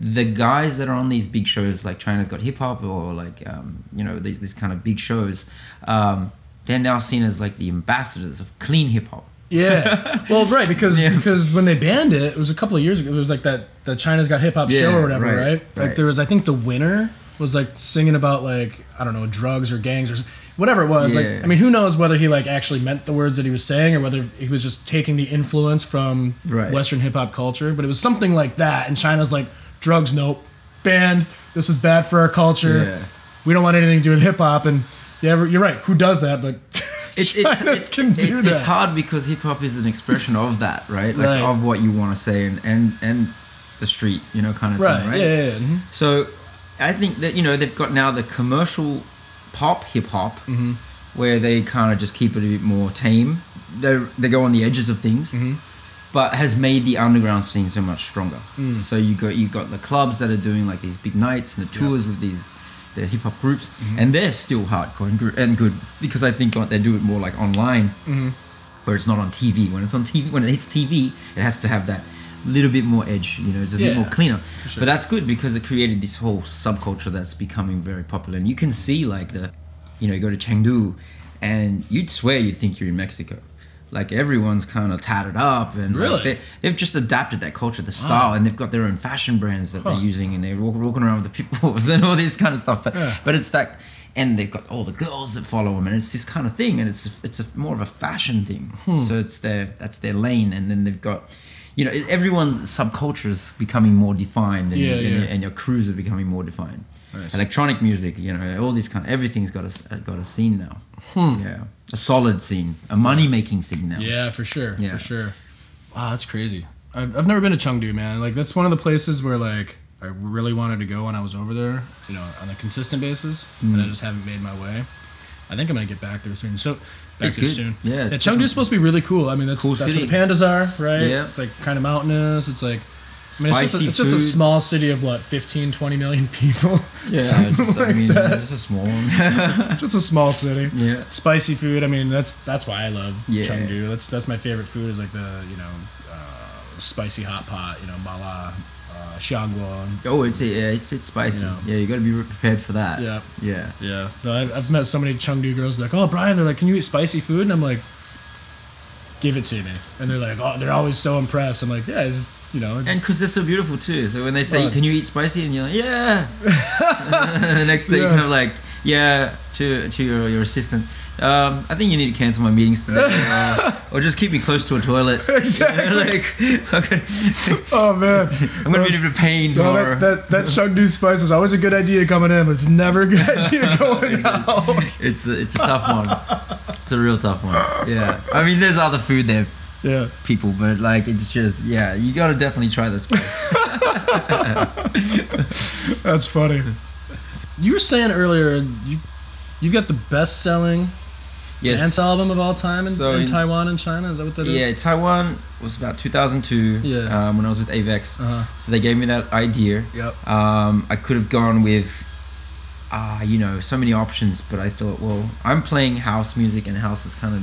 the guys that are on these big shows, like China's Got Hip Hop, or like um, you know these these kind of big shows, um, they're now seen as like the ambassadors of clean hip hop. Yeah. Well, right, because Yeah. because when they banned it, it was a couple of years ago. It was like that the China's Got Hip Hop show or whatever, right, right? Like there was, I think the winner was like singing about like I don't know drugs or gangs or whatever it was. Yeah. Like I mean, who knows whether he like actually meant the words that he was saying or whether he was just taking the influence from Right. Western hip hop culture. But it was something like that, and China's like, drugs nope, banned. This is bad for our culture. Yeah. We don't want anything to do with hip hop. And yeah, you're right. Who does that? But it's it's, it's, can it's, it's hard because hip hop is an expression of that, right? Like Right. of what you want to say and and and the street, you know, kind of Right. thing, right? Yeah. yeah, yeah. mhm. So I think that you know they've got now the commercial pop hip hop Mm-hmm. where they kind of just keep it a bit more tame. They they go on the edges of things. Mm-hmm. But has made the underground scene so much stronger. Mm. So you got you got the clubs that are doing like these big nights and the tours with these the hip hop groups, Mm-hmm. and they're still hardcore and, gr- and good because I think like, they do it more like online, Mm-hmm. where it's not on TV. When it's on TV, when it hits TV, it has to have that little bit more edge. You know, it's a bit more cleaner. sure. But that's good because it created this whole subculture that's becoming very popular. And you can see like the, you know, you go to Chengdu, and you'd swear you'd think you're in Mexico. Like everyone's kind of tatted up and like, Really? they, they've just adapted that culture, the style, and they've got their own fashion brands that Huh. they're using, and they're walk, walking around with the peoples and all this kind of stuff. But Yeah. but it's that, and they've got all the girls that follow them, and it's this kind of thing, and it's it's a, more of a fashion thing. Hmm. So it's their that's their lane, and then they've got. You know, everyone's subculture is becoming more defined, and, Yeah, and, yeah. Your, and your crews are becoming more defined. Nice. Electronic music, you know, all these kind, of, everything's got a got a scene now. Yeah, a solid scene, a money making scene now. Hmm. Yeah, for sure. Yeah. For sure. Wow, that's crazy. I've, I've never been to Chengdu, man. Like that's one of the places where like I really wanted to go when I was over there, you know, on a consistent basis, and Mm. I just haven't made my way. I think I'm gonna get back there soon. So back It's there good. soon. Yeah, yeah. Chengdu's supposed to be really cool. I mean, that's Cool that's city. where the pandas are, right? Yeah. It's like kind of mountainous. It's like. I mean, it's, just a, it's just a small city of what 15 20 million people Yeah, just, I like mean, that. it's a small one. just a small city yeah. spicy food. I mean, that's that's why I love Yeah. Chengdu. That's that's my favorite food. Is like the you know uh, spicy hot pot. You know, mala, uh, xiangguo. Oh, it's yeah, it's it's spicy. You know. Yeah, you got to be prepared for that. Yeah, Yeah. yeah. No, I've, I've met so many Chengdu girls like, oh Brian, they're like, can you eat spicy food? And I'm like, give it to me. And they're like, oh, they're always so impressed. I'm like, yeah, it's just, you know, it's And because they're so beautiful too. So when they say, Right. "Can you eat spicy?" and you're like, "Yeah," the next day you're kind of like, "Yeah," to to your, your assistant. Um, I think you need to cancel my meetings today, uh, or just keep me close to a toilet. Exactly. like, okay. oh man, I'm gonna be in a bit of pain No, that, that, that Chengdu spice is always a good idea coming in, but it's never a good idea going out. it's a, it's a tough one. It's a real tough one. Yeah. I mean, there's other food there, Yeah. people, but like it's just yeah, you gotta definitely try this place. That's funny. You were saying earlier you you've got the best selling Yes. dance album of all time in, So in in- Taiwan and China. Is that what that is? Yeah, Taiwan was about 2002. Yeah. Um, when I was with Avex. Uh-huh. So they gave me that idea. Yep. Um, I could have gone with, uh, you know, so many options, but I thought, well, I'm playing house music, and house is kind of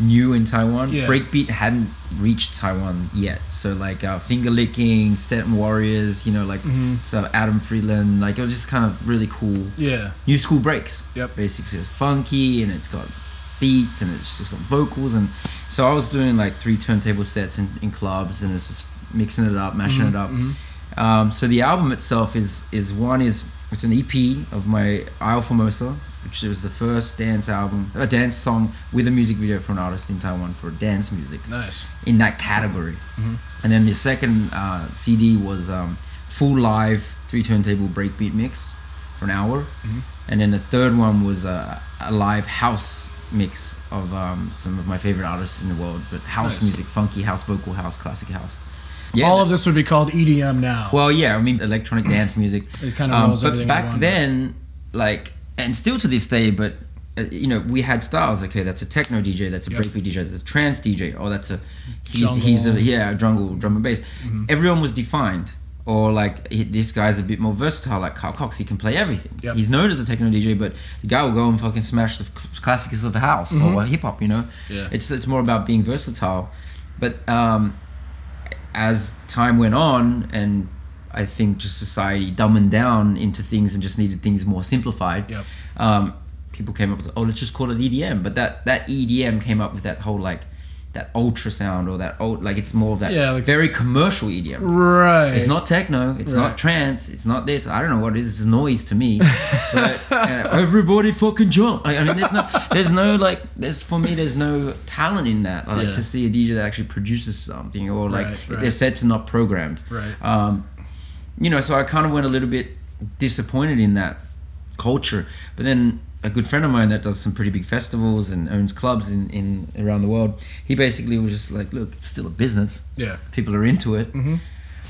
new in Taiwan. Yeah. Breakbeat hadn't reached Taiwan yet, so like uh, finger licking, Stanton Warriors, you know, like Mhm. so Adam Freeland, like it was just kind of really cool Yeah. new school breaks. Yep. Basically, it's funky and it's got beats and it's just got vocals and so I was doing like three turntable sets in, in clubs and it's just mixing it up, mashing it up. mhm. Um, so the album itself is is one is it's an EP of my Isle Formosa, which was the first dance album, a dance song with a music video for an artist in Taiwan for dance music Nice. in that category. And then the second uh, CD was um, full live three turntable breakbeat mix for an hour. And then the third one was a, a live house mix of um, some of my favorite artists in the world, but house Nice. music, funky house, vocal house, classic house. All of this would be called EDM now. Well, yeah, I mean electronic dance music. It kinda Um, rolls but back then, like, and still to this day, but uh, you know, we had styles. Okay, that's a techno DJ, that's a Yep. breakbeat DJ, that's a trance DJ, or that's a he's he's a Jungle. yeah jungle drum and bass. Mm-hmm. Everyone was defined. Or like this guy's a bit more versatile, like Carl Cox. He can play everything. Yep. He's known as a techno DJ, but the guy will go and fucking smash the classics of the house or hip hop. You know, Mm-hmm. Yeah. it's it's more about being versatile. But um, as time went on and I think just society dumbing down into things and just needed things more simplified. Yep. Um, people came up with oh let's just call it EDM, but that that EDM came up with that whole like that ultrasound or that old like it's more of that Yeah, like- very commercial EDM. right. It's not techno. It's Right. not trance. It's not this. I don't know what it is. It's noise to me. but uh, everybody fucking jump. I, I mean, there's no, there's no like, there's for me, there's no talent in that. I like Yeah. to see a DJ that actually produces something, or like Right, right. their sets are not programmed. Right. Um, you know, so I kind of went a little bit disappointed in that culture. But then a good friend of mine that does some pretty big festivals and owns clubs in, in around the world, he basically was just like, look, it's still a business. Yeah. People are into it. Mm-hmm.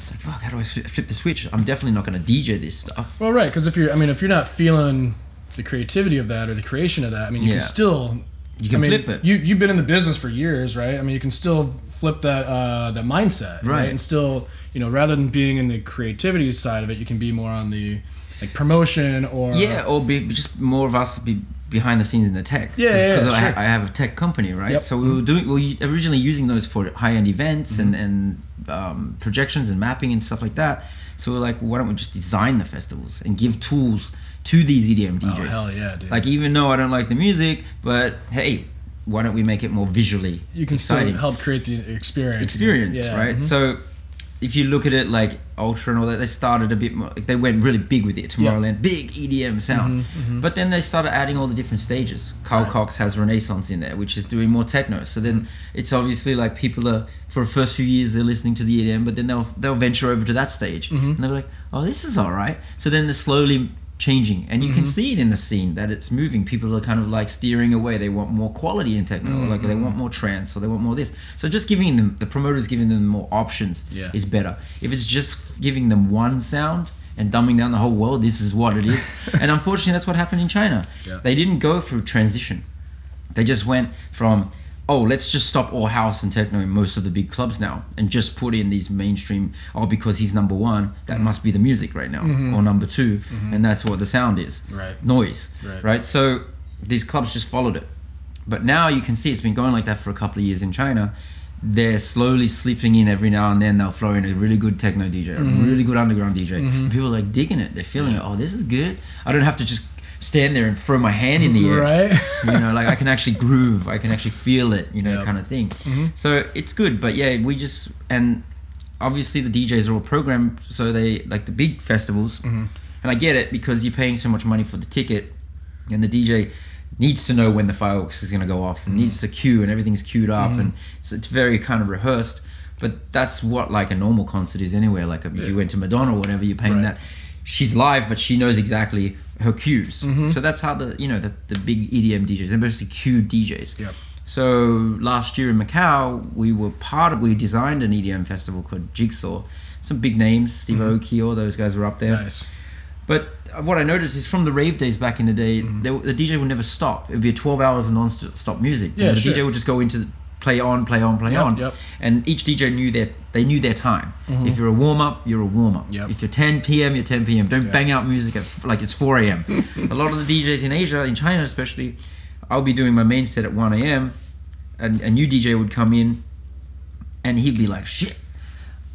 It's like, fuck, how do I flip the switch? I'm definitely not going to DJ this stuff. Well, right, because if you're, I mean, if you're not feeling the creativity of that or the creation of that, I mean, you Yeah. can still. You can I mean, flip it. You you've been in the business for years, right? I mean, you can still flip that uh, that mindset, right? Right. And still, you know, rather than being in the creativity side of it, you can be more on the like promotion or Yeah, or be just more of us be behind the scenes in the tech. Yeah, yeah, because yeah, I, sure. I have a tech company, right? Yep. So we were doing we were originally using those for high end events and Mm-hmm. and um, projections and mapping and stuff like that. So we're like, why don't we just design the festivals and give tools to these EDM DJs? Oh hell yeah, dude! Like even though I don't like the music, but hey, why don't we make it more visually you can exciting? still help create the experience. experience, Yeah, right? mhm. So if you look at it like Ultra and all that, they started a bit more. Like they went really big with it. Tomorrowland, big EDM sound, mm-hmm, mm-hmm. but then they started adding all the different stages. Carl Right. Cox has Renaissance in there, which is doing more techno. So then it's obviously like people are for the first few years they're listening to the EDM, but then they'll they'll venture over to that stage mm-hmm. and they're like, oh, this is all right. So then they're slowly changing. And you can mm-hmm. see it in the scene that it's moving. People are kind of like steering away. They want more quality in techno. Or like they mm-hmm. want more trance or they want more this. So just giving them the promoters giving them more options Yeah. is better. If it's just giving them one sound and dumbing down the whole world this is what it is. And unfortunately that's what happened in china. Yeah. they didn't go through transition. They just went from oh let's just stop all house and techno in most of the big clubs now and just put in these mainstream oh because he's number one that Mm-hmm. must be the music right now mm-hmm. or number 2 mm-hmm. and that's what the sound is. Right. noise Right. right? So these clubs just followed it. But now you can see it's been going like that for a couple of years in china. They're slowly slipping in every now and then. They'll throw in a really good techno dj a mm-hmm. really good underground dj and people are like digging it. They're feeling it. Oh this is good. I don't have to just stand there and throw my hand in the air. Right. you know like i can actually groove i can actually feel it you know Yep. kind of thing mm-hmm. so it's good but yeah we just and obviously the djs are all programmed so they like the big festivals. Mm-hmm. And i get it because you're paying so much money for the ticket and the dj needs to know when the fireworks is going to go off and mm-hmm. needs to cue and everything's queued up and so it's very kind of rehearsed. But that's what like a normal concert is anyway like if you went to madonna or whatever you're paying Right. that she's live but she knows exactly her cues so that's how the you know the, the big edm djs they're mostly cued djs Yep. so last year in Macau, we were part of. We designed an EDM festival called Jigsaw. Some big names, Steve Aoki, all those guys were up there. Nice. But what I noticed is from the rave days back in the day, Mm-hmm. they, the DJ would never stop. It would be a 12 hours of non-stop music. You Yeah, know, the sure. DJ would just go into play on, play on, play Yep, on. yep. And each DJ knew their they knew their time. If you're a warm up, you're a warm up. Mm-hmm. Yep. If you're 10 p.m., you're 10 p.m. Don't bang out music at, like it's 4 a.m. a lot of the DJs in Asia, in China especially, I'll be doing my main set at 1 a.m. and a new DJ would come in, and he'd be like, "Shit,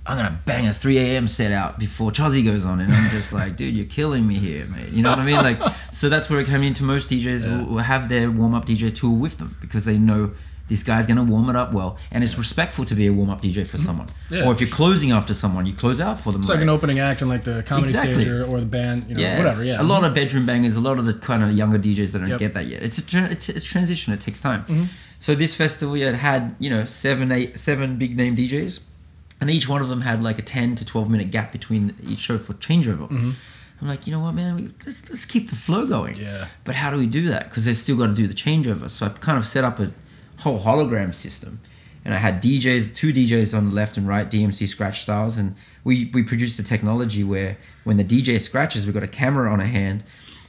I'm gonna bang a 3 a.m. set out before Chozie goes on," and I'm just like, "Dude, you're killing me here, mate." You know what I mean? Like, so that's where it came into. Most DJs Yeah. will, will have their warm up DJ tool with them because they know this guy's gonna warm it up well, and it's respectful to be a warm up DJ for someone. Mm-hmm. Yeah, or if you're closing after someone, you close out for them. It's like an opening act in like the comedy Exactly. stage or, or the band, you know, Yes. whatever. Yeah. A lot of bedroom bangers, a lot of the kind of younger DJs that don't Yep. get that yet. It's a tra- it's, it's transition. It takes time. Mm-hmm. So this festival yeah, it had you know seven eight seven big name DJs, and each one of them had like a ten to twelve minute gap between each show for changeover. I'm like, you know what, man, we, let's let's keep the flow going. Mm-hmm. Yeah. But how do we do that? Because they've still got to do the changeover. So I kind of set up a whole hologram system. And I had DJs, two DJs on the left and right, DMC scratch styles. And we, we produced a technology where when the DJ scratches, we've got a camera on her hand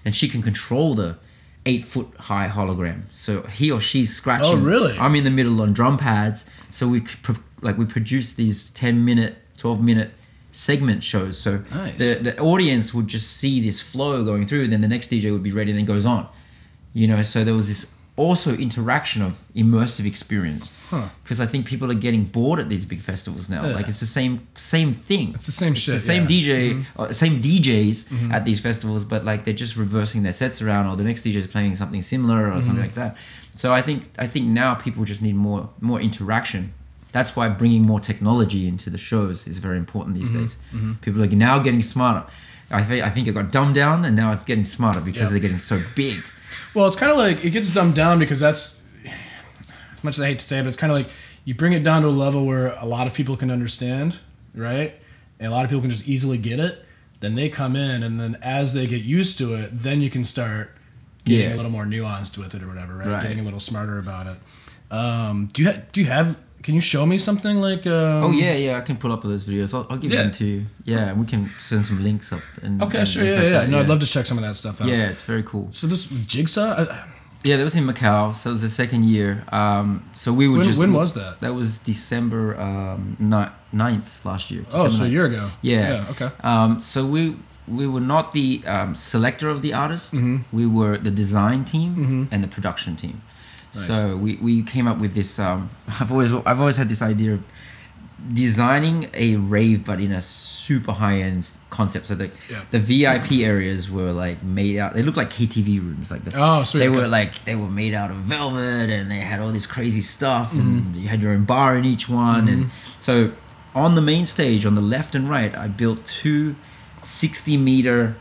and she can control the eight foot high hologram. So he or she's scratching. Oh, really? I'm in the middle on drum pads. So we pro- like we produce these 10 minute, 12 minute segment shows. So Nice. the, the audience would just see this flow going through, then the next DJ would be ready, and then goes on. You know, so there was this also interaction of immersive experience. Huh. Because I think people are getting bored at these big festivals now. Yeah. Like it's the same same thing. It's the same It's shit, the same yeah. Mm-hmm. DJ, or same DJs at these festivals, but like they're just reversing their sets around, or the next DJ is playing something similar or Mm-hmm. something like that. So I think I think now people just need more more interaction. That's why bringing more technology into the shows is very important Mm-hmm. these days. People are now getting smarter. I think I think it got dumbed down, and now it's getting smarter because Yeah. they're getting so big. Well, it's kind of like it gets dumbed down because that's as much as I hate to say it, but it's kind of like you bring it down to a level where a lot of people can understand, right? And a lot of people can just easily get it. then they come in, and then as they get used to it, then you can start getting Yeah. a little more nuanced with it or whatever, right? Right. Getting a little smarter about it. Um, do you ha- do you have? Can you show me something like? Um, Oh yeah, yeah. I can pull up those videos. I'll, I'll give Yeah. them to you. Yeah, we can send some links up. And, Okay, and sure. Yeah, like yeah. that, No, I'd love to check some of that stuff out. Yeah, it's very cool. So this jigsaw. I, Yeah, that was in Macau. So it was the second year. Um, so we were when, just. when was that? That was December um, 9th last year. Oh, December so a year ago. Yeah. Yeah. Okay. Um, so we we were not the um, selector of the artist. Mm-hmm. We were the design team and the production team. Nice. So we, we came up with this. Um, I've always I've always had this idea of designing a rave, but in a super high end concept. So the Yeah. the VIP areas were like made out. They looked like KTV rooms. Like the, Oh, sweet, They okay. were like they were made out of velvet, and they had all this crazy stuff, Mm-hmm. and you had your own bar in each one. And so on the main stage, on the left and right, I built two 60 meter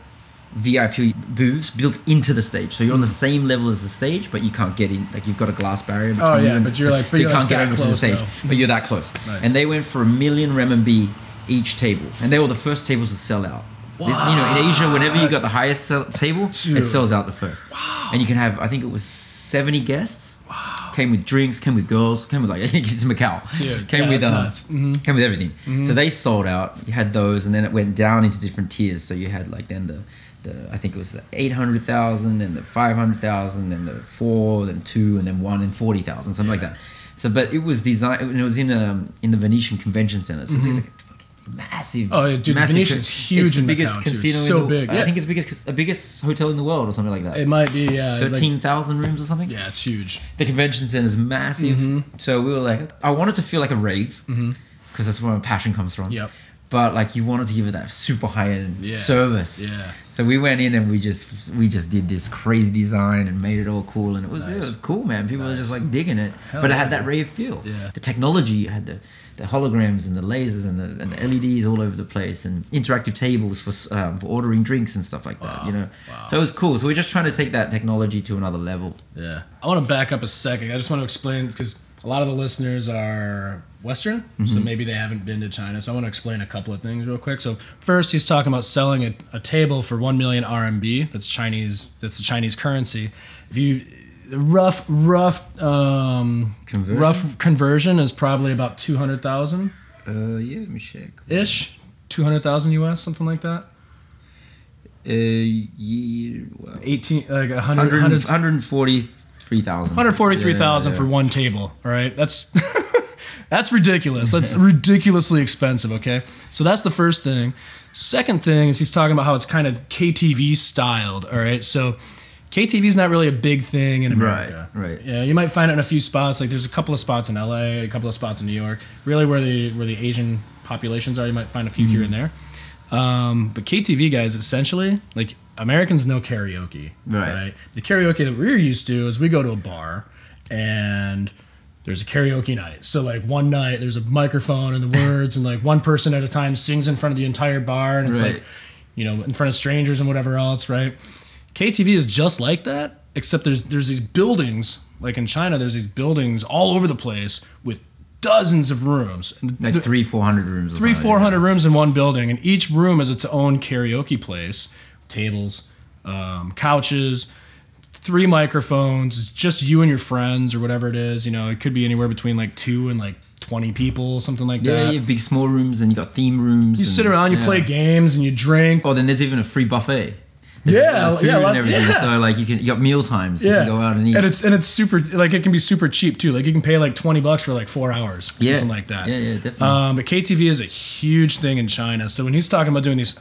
VIP booths built into the stage. So you're on the same level as the stage, but you can't get in. Like you've got a glass barrier. between Mm. Oh, yeah, you and- but you're so like- but you you're can't like get that over to the stage, though. but you're that close. Nice. And they went for a million renminbi each table, and they were the first tables to sell out. This, you know, in Asia, whenever you got the highest sell- table, Dude. it sells out the first. Wow. And you can have, I think it was 70 guests. Wow. Came with drinks, came with girls, came with like it's Macau. Dude, came yeah, with um. Mhm. came with everything. So they sold out. You had those, and then it went down into different tiers. So you had like then the, the I think it was the eight hundred thousand, and the five hundred thousand, and the four, then two, and then one, and forty thousand, something like that. So, but it was designed. It was in um in the Venetian Convention Center. So it's like fucking massive. Mm-hmm. Oh, yeah, dude, massive Venetian's huge It's the biggest Macau, casino. So in the, big, I think it's the biggest, the biggest hotel in the world, or something like that. It might be. Yeah. like- Thirteen thousand rooms or something. yeah, it's huge. The convention center is massive. Mm-hmm. So we were like, I wanted to feel like a rave because that's where my passion comes from. Yep. But like you wanted to give it that super high end Yeah. service. Yeah. So we went in and we just we just did this crazy design and made it all cool and it was it was cool, man. People were just like digging it. Hell but it had that rave feel. Yeah. The technology had the the holograms and the lasers and the, and the LEDs all over the place and interactive tables for um, for ordering drinks and stuff like that. Wow. You know. Wow. So it was cool. So we're just trying to take that technology to another level. Yeah. I want to back up a second. I just want to explain because a lot of the listeners are Western, so maybe they haven't been to China. So I want to explain a couple of things real quick. So first, he's talking about selling a, a table for one million RMB. That's Chinese. That's the Chinese currency. If you rough rough um, Conversion? rough conversion is probably about two hundred thousand Uh, yeah, let me check. ish, two hundred thousand US, something like that. Uh, yeah, well, Eighteen like a 100, hundred. 100 143,000. 143,000 Yeah, for one table. All right, that's that's ridiculous. That's ridiculously expensive. Okay, so that's the first thing. Second thing is he's talking about how it's kind of KTV styled. All right, so KTV is not really a big thing in America. Right, right. Yeah, you might find it in a few spots. Like there's a couple of spots in LA, a couple of spots in New York. Really, where the where the Asian populations are, you might find a few here and there. Um, but KTV guys, essentially, like Americans know karaoke, Right. The karaoke that we're used to is we go to a bar and there's a karaoke night. So like one night there's a microphone and the words and like one person at a time sings in front of the entire bar and it's Right. like you know in front of strangers and whatever else, right? KTV is just like that, except there's there's these buildings like in China. There's these buildings all over the place with dozens of rooms. Like the- three, four hundred rooms. Three four hundred rooms in one building, and each room is its own karaoke place, tables, um, couches, three microphones. Just you and your friends or whatever it is. You know, it could be anywhere between like two and like twenty people, something like Yeah, that. have big, small rooms, and you got theme rooms. You and- sit around, you yeah. play games, and you drink. Oh, then there's even a free buffet. There's, Yeah, food yeah, and everything. yeah. So like you can you got meal times. You Yeah, can go out and eat. and it's and it's super like it can be super cheap too. Like you can pay like twenty bucks for like four hours, yeah. something like that. Yeah, yeah, definitely. Um, but KTV is a huge thing in China. So when he's talking about doing these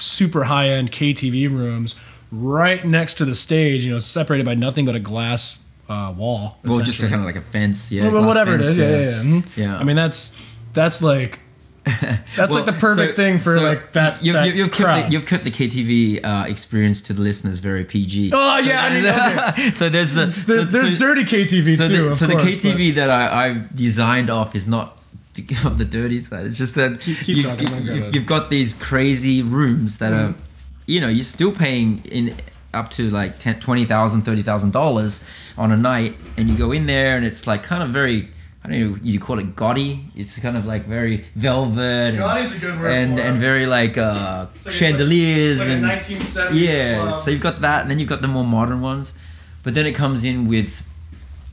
super high end KTV rooms right next to the stage, you know, separated by nothing but a glass uh, wall. well, just kind of like a fence. Yeah. Well, whatever it fence, is. Yeah, yeah, yeah. Mhm. Yeah. I mean, that's that's like that's like the perfect so- thing for so like that. You've, that you've, you've kept the, you've kept the KTV uh, experience to the listeners very PG. Oh, yeah, I mean, okay. so there's a There- so- there's so- dirty KTV so too. the, so the KTV that I, I've designed off is not of the dirty side. It's just that Keep- keep you, talking, you, have got these crazy rooms that are, you know, you're still paying in up to like ten, twenty thousand, thirty thousand dollars on a night, and you go in there and it's like kind of very. I don't know. You call it gaudy. It's kind of like very velvet. and- a good word And and very like uh, like chandeliers like a and 1970s yeah. club. So you've got that, and then you've got the more modern ones, but then it comes in with.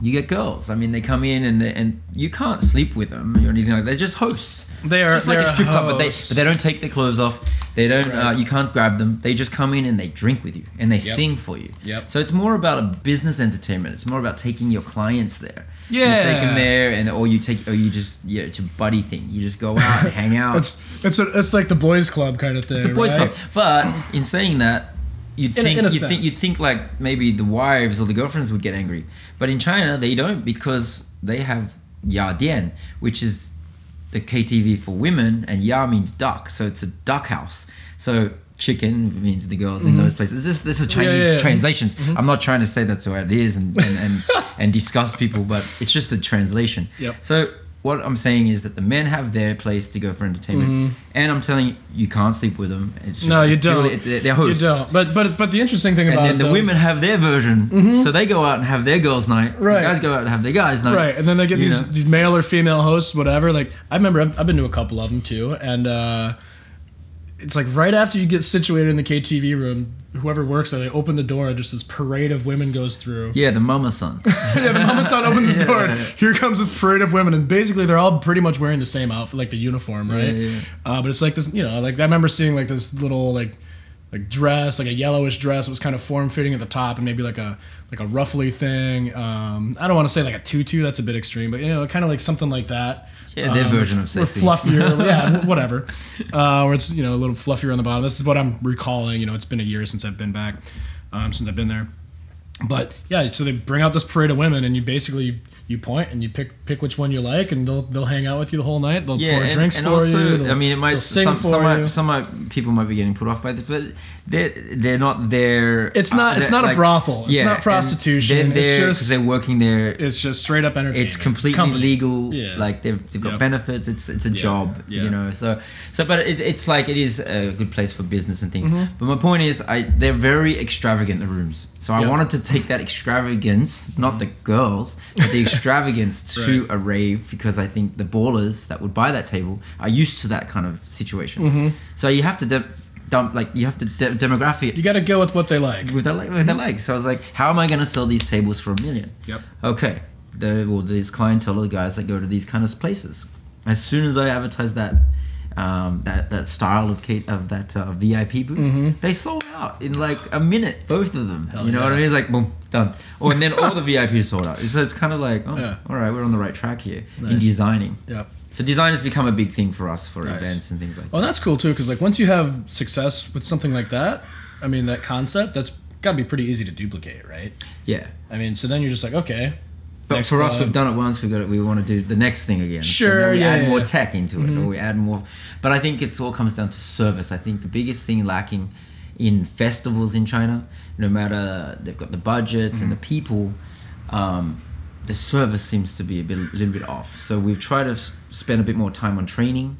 You get girls. I mean, they come in and and you can't sleep with them or anything like that. They're just hosts. They It's are- just like a strip club, but they but they don't take their clothes off. They don't. Uh, you can't grab them. They just come in and they drink with you and they Yep. sing for you. Yep. So it's more about a business entertainment. It's more about taking your clients there. Yeah. You take them there, and or you take or you just yeah, it's a buddy thing. You just go out and hang out. It's it's a, it's like the boys club kind of thing. It's a boys' right? club. But in saying that, you'd In a- think in a you think sense. you'd think like maybe the wives or the girlfriends would get angry, but in China they don't because they have Yadian, which is the KTV for women, and Ya means duck, so it's a duck house. So chicken means the girls in those places. This this is Chinese Mm-hmm. yeah, yeah. translations. I'm not trying to say that's what it is and and, and, and disgust people, but it's just a translation. Yep. So what I'm saying is that the men have their place to go for entertainment, and I'm telling you, you can't sleep with them. It's just, Mm-hmm. No, you don't. they're- They're hosts. You don't. But but but the interesting thing And about then the women have their version, so they go out and have their girls' night. Right. The guys go out and have their guys' night. Right, and then they get these, know? these male or female hosts, whatever. Like I remember, I've, I've been to a couple of them too, and uh, it's like right after you get situated in the KTV room, whoever works there, they open the door, and just this parade of women goes through. Yeah, the mama son. yeah, the mama son opens the door. And here comes this parade of women, and basically they're all pretty much wearing the same outfit, like the uniform, right? Yeah, yeah. Uh, but it's like this, you know, like I remember seeing like this little like like dress, like a yellowish dress. It was kind of form fitting at the top, and maybe like a like a ruffly thing. Um, I don't want to say like a tutu. That's a bit extreme, but you know, kind of like something like that. Yeah, their Um, version of or fluffier, yeah, whatever. Uh, where it's you know a little fluffier on the bottom. This is what I'm recalling. You know, it's been a year since I've been back, um, since I've been there. But yeah, so they bring out this parade of women, and you basically you point and you pick pick which one you like, and they'll they'll hang out with you the whole night. They'll Yeah, pour and, drinks and for also, you. I mean, it might some some, might, some might, people might be getting put off by this, but they're they're not there. It's not- it's they're, not a brothel. It's not prostitution. They're It's there just- because they're working there. it's just straight up entertainment. it's completely company. legal. Yeah. Like they've, they've got Yep. benefits. It's it's a job. Yeah. You know. So so, but it, it's like it is a good place for business and things. Mm-hmm. But my point is, I they're very extravagant the rooms. So I wanted to take that extravagance, not the girls, but the extravagance to Right. a rave because I think the ballers that would buy that table are used to that kind of situation. Mm-hmm. So you have to de- dump like you have to de- demographic You got to go with what they like. with their with their legs. So I was like, how am I going to sell these tables for a million? Yep. Okay, the well, these clientele are the guys that go to these kind of places. As soon as I advertise that. Um, that that style of Kate of that uh, VIP booth, they sold out in like a minute, both of them. you know what I mean? It's like boom, done. Or and then all the VIPs sold out. So it's kind of like, oh, Yeah. all right, we're on the right track here in designing. Yeah. So design has become a big thing for us for Nice. events and things like that. Well, that's cool too, because like once you have success with something like that, I mean that concept, that's got to be pretty easy to duplicate, right? Yeah. I mean, so then you're just like, okay. But next for us, we've done it once. We got it. We want to do the next thing again. Sure, So we yeah, add yeah, more tech into it, or we add more. But I think it's all comes down to service. I think the biggest thing lacking in festivals in China, no matter they've got the budgets and the people, um, the service seems to be a, bit, a little bit off. So we've tried to s- spend a bit more time on training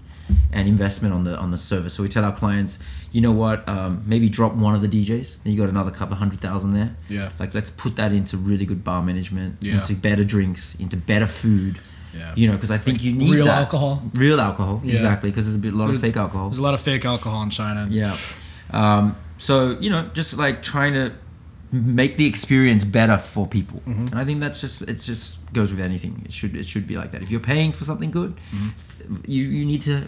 and investment on the on the service. So we tell our clients, you know what, um, maybe drop one of the DJs, then you got another couple hundred thousand there. Yeah. Like let's put that into really good bar management, Yeah. into better drinks, into better food. Yeah. You know, because I think you need real that. alcohol. Real alcohol, Yeah. exactly. Because there's a bit, a lot of fake alcohol. There's a lot of fake alcohol in China. Yeah. Um, so you know, just like trying to make the experience better for people, Mm-hmm. and I think that's just it. Just goes with anything. It should it should be like that. If you're paying for something good, Mm-hmm. you you need to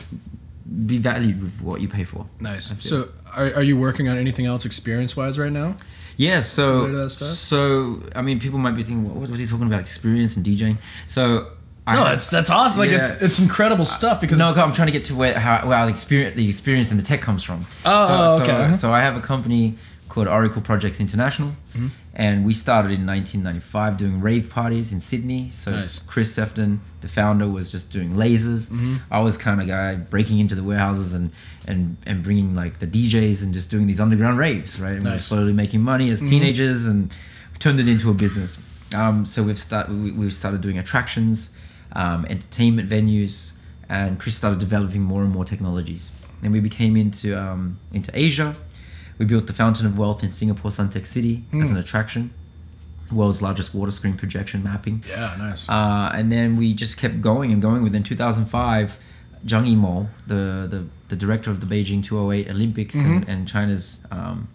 be valued with what you pay for. Nice. So, are, are you working on anything else experience-wise right now? Yeah, so so I mean, people might be thinking, what was he talking about? Experience and DJing. So I No, that's that's awesome. Like it's Yeah. it's incredible stuff because no, I'm trying to get to where how where the experience the experience and the tech comes from. Oh, so, so- okay. Uh-huh. So, I have a company called Oracle Projects International, Mm-hmm. and we started in 1995 doing rave parties in Sydney. So Nice. Chris Sefton, the founder, was just doing lasers. Mm-hmm. I was kind of guy breaking into the warehouses and and and bringing like the DJs and just doing these underground raves, right? And we were Mm-hmm. slowly making money as teenagers and turned it into a business. Um, so we've start we, we started doing attractions, um, entertainment venues, and Chris started developing more and more technologies. Then we became into um, into Asia. We built the Fountain of Wealth in Singapore Suntec City as Hmm. an attraction. world's largest water screen projection mapping. Yeah, nice. Uh, and then we just kept going and going. Within 2005, Zhang Yimou, the, the, the director of the Beijing 208 Olympics and, and China's um,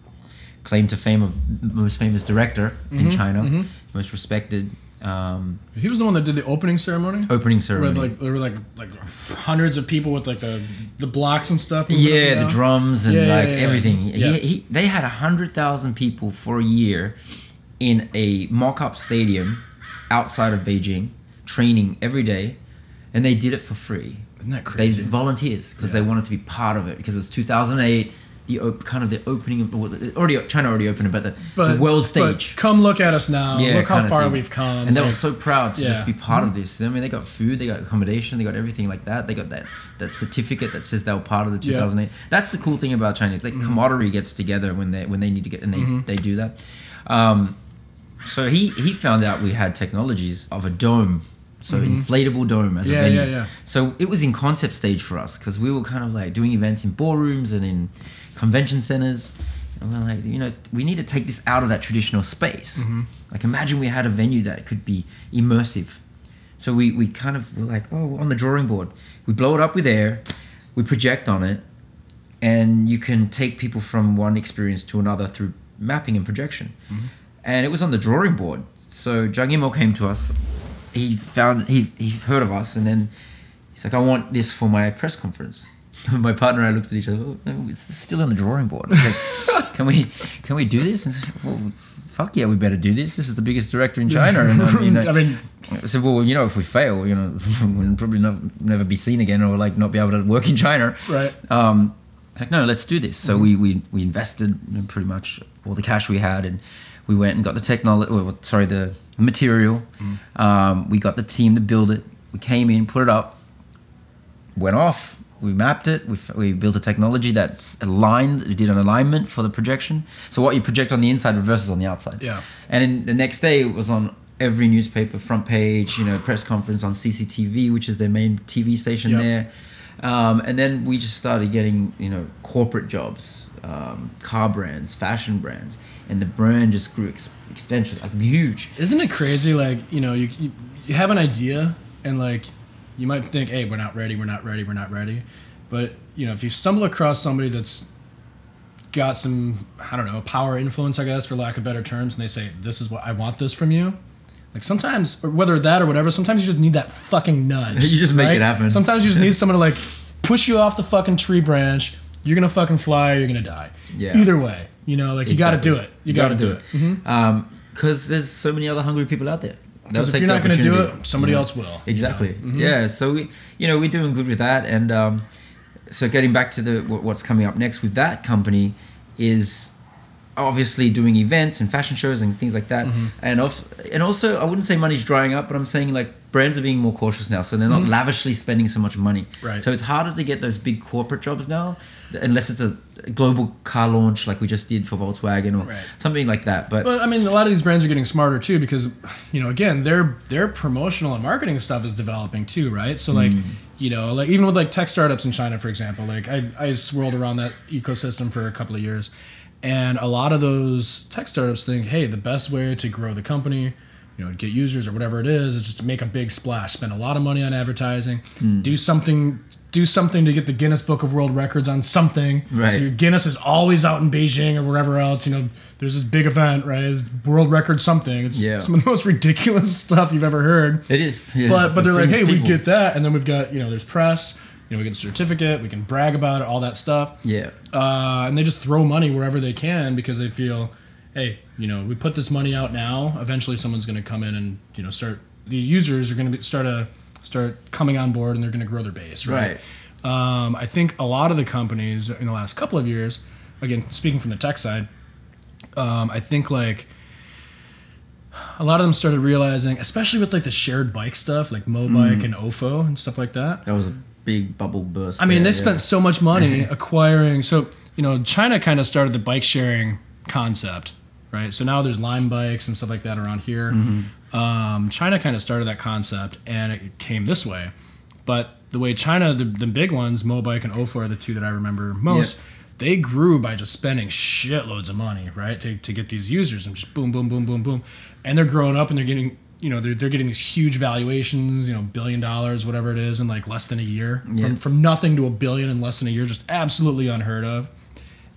claim to fame of most famous director in China, most respected um, he was the one that did the opening ceremony. opening ceremony. With like there were like like hundreds of people with like the the blocks and stuff. yeah, the drums and Yeah, like yeah, yeah. everything. Yeah. He, he, they had a hundred thousand people for a year in a mock-up stadium outside of Beijing, training every day, and they did it for free. Isn't that crazy? They volunteers because they wanted to be part of it because it was 2008, the op- kind of the opening of well, already China already opened it, but the, But the world but stage. come look at us now. Yeah, look how far we've come. and they were so proud to Yeah. just be part of mm-hmm. this. I mean, they got food, they got accommodation, they got everything like that. They got that that certificate that says they were part of the Yeah. 2008. That's the cool thing about Chinese. Like mm-hmm. camaraderie gets together when they when they need to get and they mm-hmm. they do that. Um, so he he found out we had technologies of a dome. So inflatable dome as Yeah, a venue. yeah, yeah. So it was in concept stage for us because we were kind of like doing events in ballrooms and in convention centers. And we're like, you know, we need to take this out of that traditional space. Mm-hmm. Like, imagine we had a venue that could be immersive. So we, we kind of were like, oh, on the drawing board, we blow it up with air, we project on it, and you can take people from one experience to another through mapping and projection. And it was on the drawing board. So Zhang Yimou came to us. He found he he heard of us, and then he's like, "I want this for my press conference." my partner and I looked at each other. Oh, it's still on the drawing board. Like, can we can we do this? And said, well, fuck yeah, we better do this. This is the biggest director in China. And um, you know, I mean, I said, well, you know, if we fail, you know, we'll probably not, never be seen again, or like not be able to work in China. Right. Um, like, no, let's do this. So we, we we invested pretty much all the cash we had, and we went and got the technology. Well, sorry, the material. Um, we got the team to build it. We came in, put it up, went off. We mapped it. We, f- we built a technology that's aligned. We did an alignment for the projection. So what you project on the inside reverses on the outside. Yeah. And then the next day it was on every newspaper front page. You know, press conference on CCTV, which is their main TV station Yep. there. Um, and then we just started getting you know corporate jobs, um, car brands, fashion brands, and the brand just grew ex- extension like huge. isn't it crazy? Like you know, you, you you have an idea and like you might think, hey, we're not ready, we're not ready, we're not ready. But you know, if you stumble across somebody that's got some, I don't know, power influence, I guess, for lack of better terms, and they say, this is what I want this from you. Like sometimes, or whether that or whatever, sometimes you just need that fucking nudge. You just make it happen. Sometimes you just need someone to like push you off the fucking tree branch. You're gonna fucking fly or you're gonna die. Yeah. Either way, you know, like you got to do it. You, got to do it. Mm-hmm. Because there's so many other hungry people out there. Because if you're not going to do it, somebody you know? else will. you know? Exactly. Yeah. So we, you know, we're doing good with that, and um, so getting back to the what's coming up next with that company is obviously doing events and fashion shows and things like that, mm-hmm. and of, and also I wouldn't say money's drying up, but I'm saying like brands are being more cautious now, so they're not mm-hmm. lavishly spending so much money. Right. So it's harder to get those big corporate jobs now, unless it's a global car launch like we just did for Volkswagen or Right. something like that. But But I mean, a lot of these brands are getting smarter too because, you know, again, their their promotional and marketing stuff is developing too, right? So like, mm-hmm. you know, like even with like tech startups in China, for example, like I I swirled around that ecosystem for a couple of years, and a lot of those tech startups think, hey, the best way to grow the company. You know, get users or whatever it is, is just to make a big splash, spend a lot of money on advertising, hmm. do something, do something to get the Guinness Book of World Records on something. Right. So your Guinness is always out in Beijing or wherever else. You know, there's this big event, right? World record something. It's Yeah. some of the most ridiculous stuff you've ever heard. it is. yeah, But but they're like, hey, we get that, and then we've got you know, there's press. You know, we get a certificate. We can brag about it, all that stuff. Yeah. Uh, and they just throw money wherever they can because they feel, hey, you know, we put this money out now. Eventually, someone's going to come in and you know start. The users are going to start a start coming on board, and they're going to grow their base, right? Um, I think a lot of the companies in the last couple of years, again, speaking from the tech side, um, I think like a lot of them started realizing, especially with like the shared bike stuff, like Mobike and Ofo and stuff like that. That was a big bubble burst. I mean, there, they yeah. spent so much money acquiring. So you know, China kind of started the bike sharing concept, right? So now there's Lime bikes and stuff like that around here. Um, China kind of started that concept, and it came this way. But the way China, the, the big ones, Mobike and Ofo are the two that I remember most. Yeah. they grew by just spending shitloads of money, right, to, to get these users and just boom, boom, boom, boom, boom, and they're growing up and they're getting, you know, they're, they're getting these huge valuations, you know, billion dollars, whatever it is, in like less than a year, Yeah. from from nothing to a billion in less than a year, just absolutely unheard of.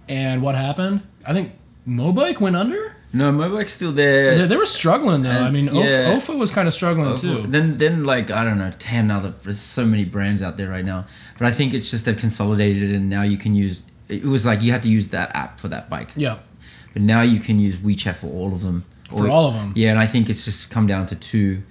And what happened? I think Mobike went under. No, Mobike's still there. They, they were struggling though. I mean, yeah. Ofo was kind of struggling too. Then, then like I don't know, ten other. There's so many brands out there right now, but I think it's just they've consolidated, and now you can use. It was like you had to use that app for that bike, yeah, but now you can use WeChat for all of them. For all of them. Yeah, and I think it's just come down to 2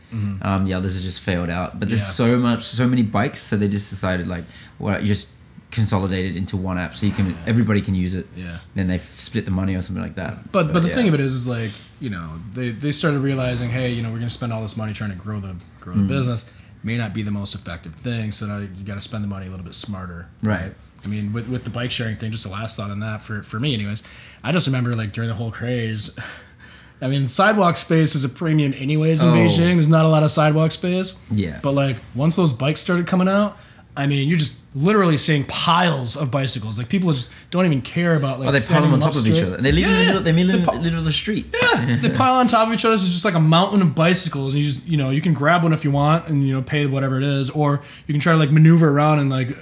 Um, the others have just failed out. But there's Mm-hmm. Yeah. so much, so many bikes, so they just decided like, well, you just consolidate it into one app, so you can everybody can use it. Yeah. Then they split the money or something like that. But but the yeah. thing of it is, is like you know they they started realizing, hey, you know, we're gonna spend all this money trying to grow the grow Mm. the business. May not be the most effective thing, so now you got to spend the money a little bit smarter. Right. I mean, with, with the bike sharing thing, just the last thought on that for for me, anyways. I just remember like during the whole craze. I mean, sidewalk space is a premium, anyways. In Oh. Beijing, there's not a lot of sidewalk space. Yeah. But like once those bikes started coming out, I mean, you're just literally seeing piles of bicycles. Like people just don't even care about like. Oh, they pile them on top up of each other. And they live in the Yeah, middle. They live in the middle of the street. yeah, they pile on top of each other. It's just like a mountain of bicycles, and you just you know you can grab one if you want, and you know pay whatever it is, or you can try to like maneuver around and like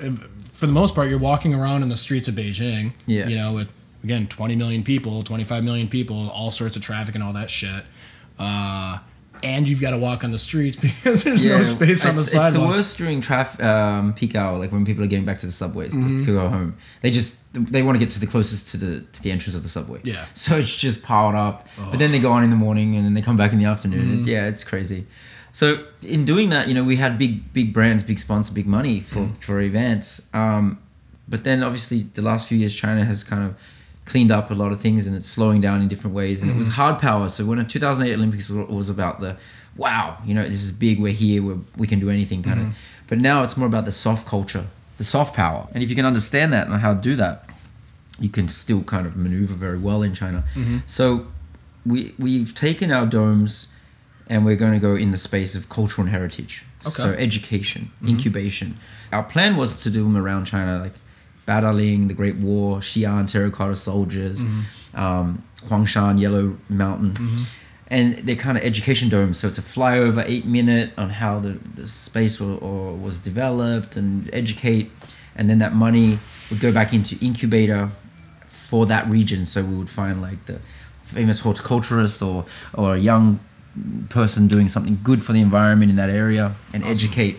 for the most part you're walking around in the streets of Beijing. Yeah. You know with again 20 million people, 25 million people, all sorts of traffic and all that shit. Uh, and you've got to walk on the streets because there's no space on the sidewalks. It's the worst during traffic um, peak hour, like when people are getting back to the subways to, Mm-hmm. to go home. They just they want to get to the closest to the to the entrance of the subway. Yeah. So it's just piled up. But then they go on in the morning and then they come back in the afternoon. Mm-hmm. It's, yeah, it's crazy. So in doing that, you know, we had big big brands, big sponsor, big money for Mm. for events. Um, but then obviously the last few years, China has kind of cleaned up a lot of things and it's slowing down in different ways. And it was mm-hmm. hard power. So when the 2008 Olympics was, about the wow, you know, this is big. We're here. We're, we can do anything kind of. Mm-hmm. But now it's more about the soft culture, the soft power. And if you can understand that and how to do that, you can still kind of maneuver very well in China. Mm-hmm. So we we've taken our domes and we're going to go in the space of cultural and heritage. Okay. So education, incubation. Our plan was to do them around China, like Badaling, the Great Wall, Xi'an, Terracotta Soldiers, um, Huangshan, Yellow Mountain. And they're kind of education domes, so it's a flyover, eight minute on how the, the space or, or was developed and educate, and then that money would go back into incubator for that region. So we would find like the famous horticulturist or or a young person doing something good for the environment in that area and educate.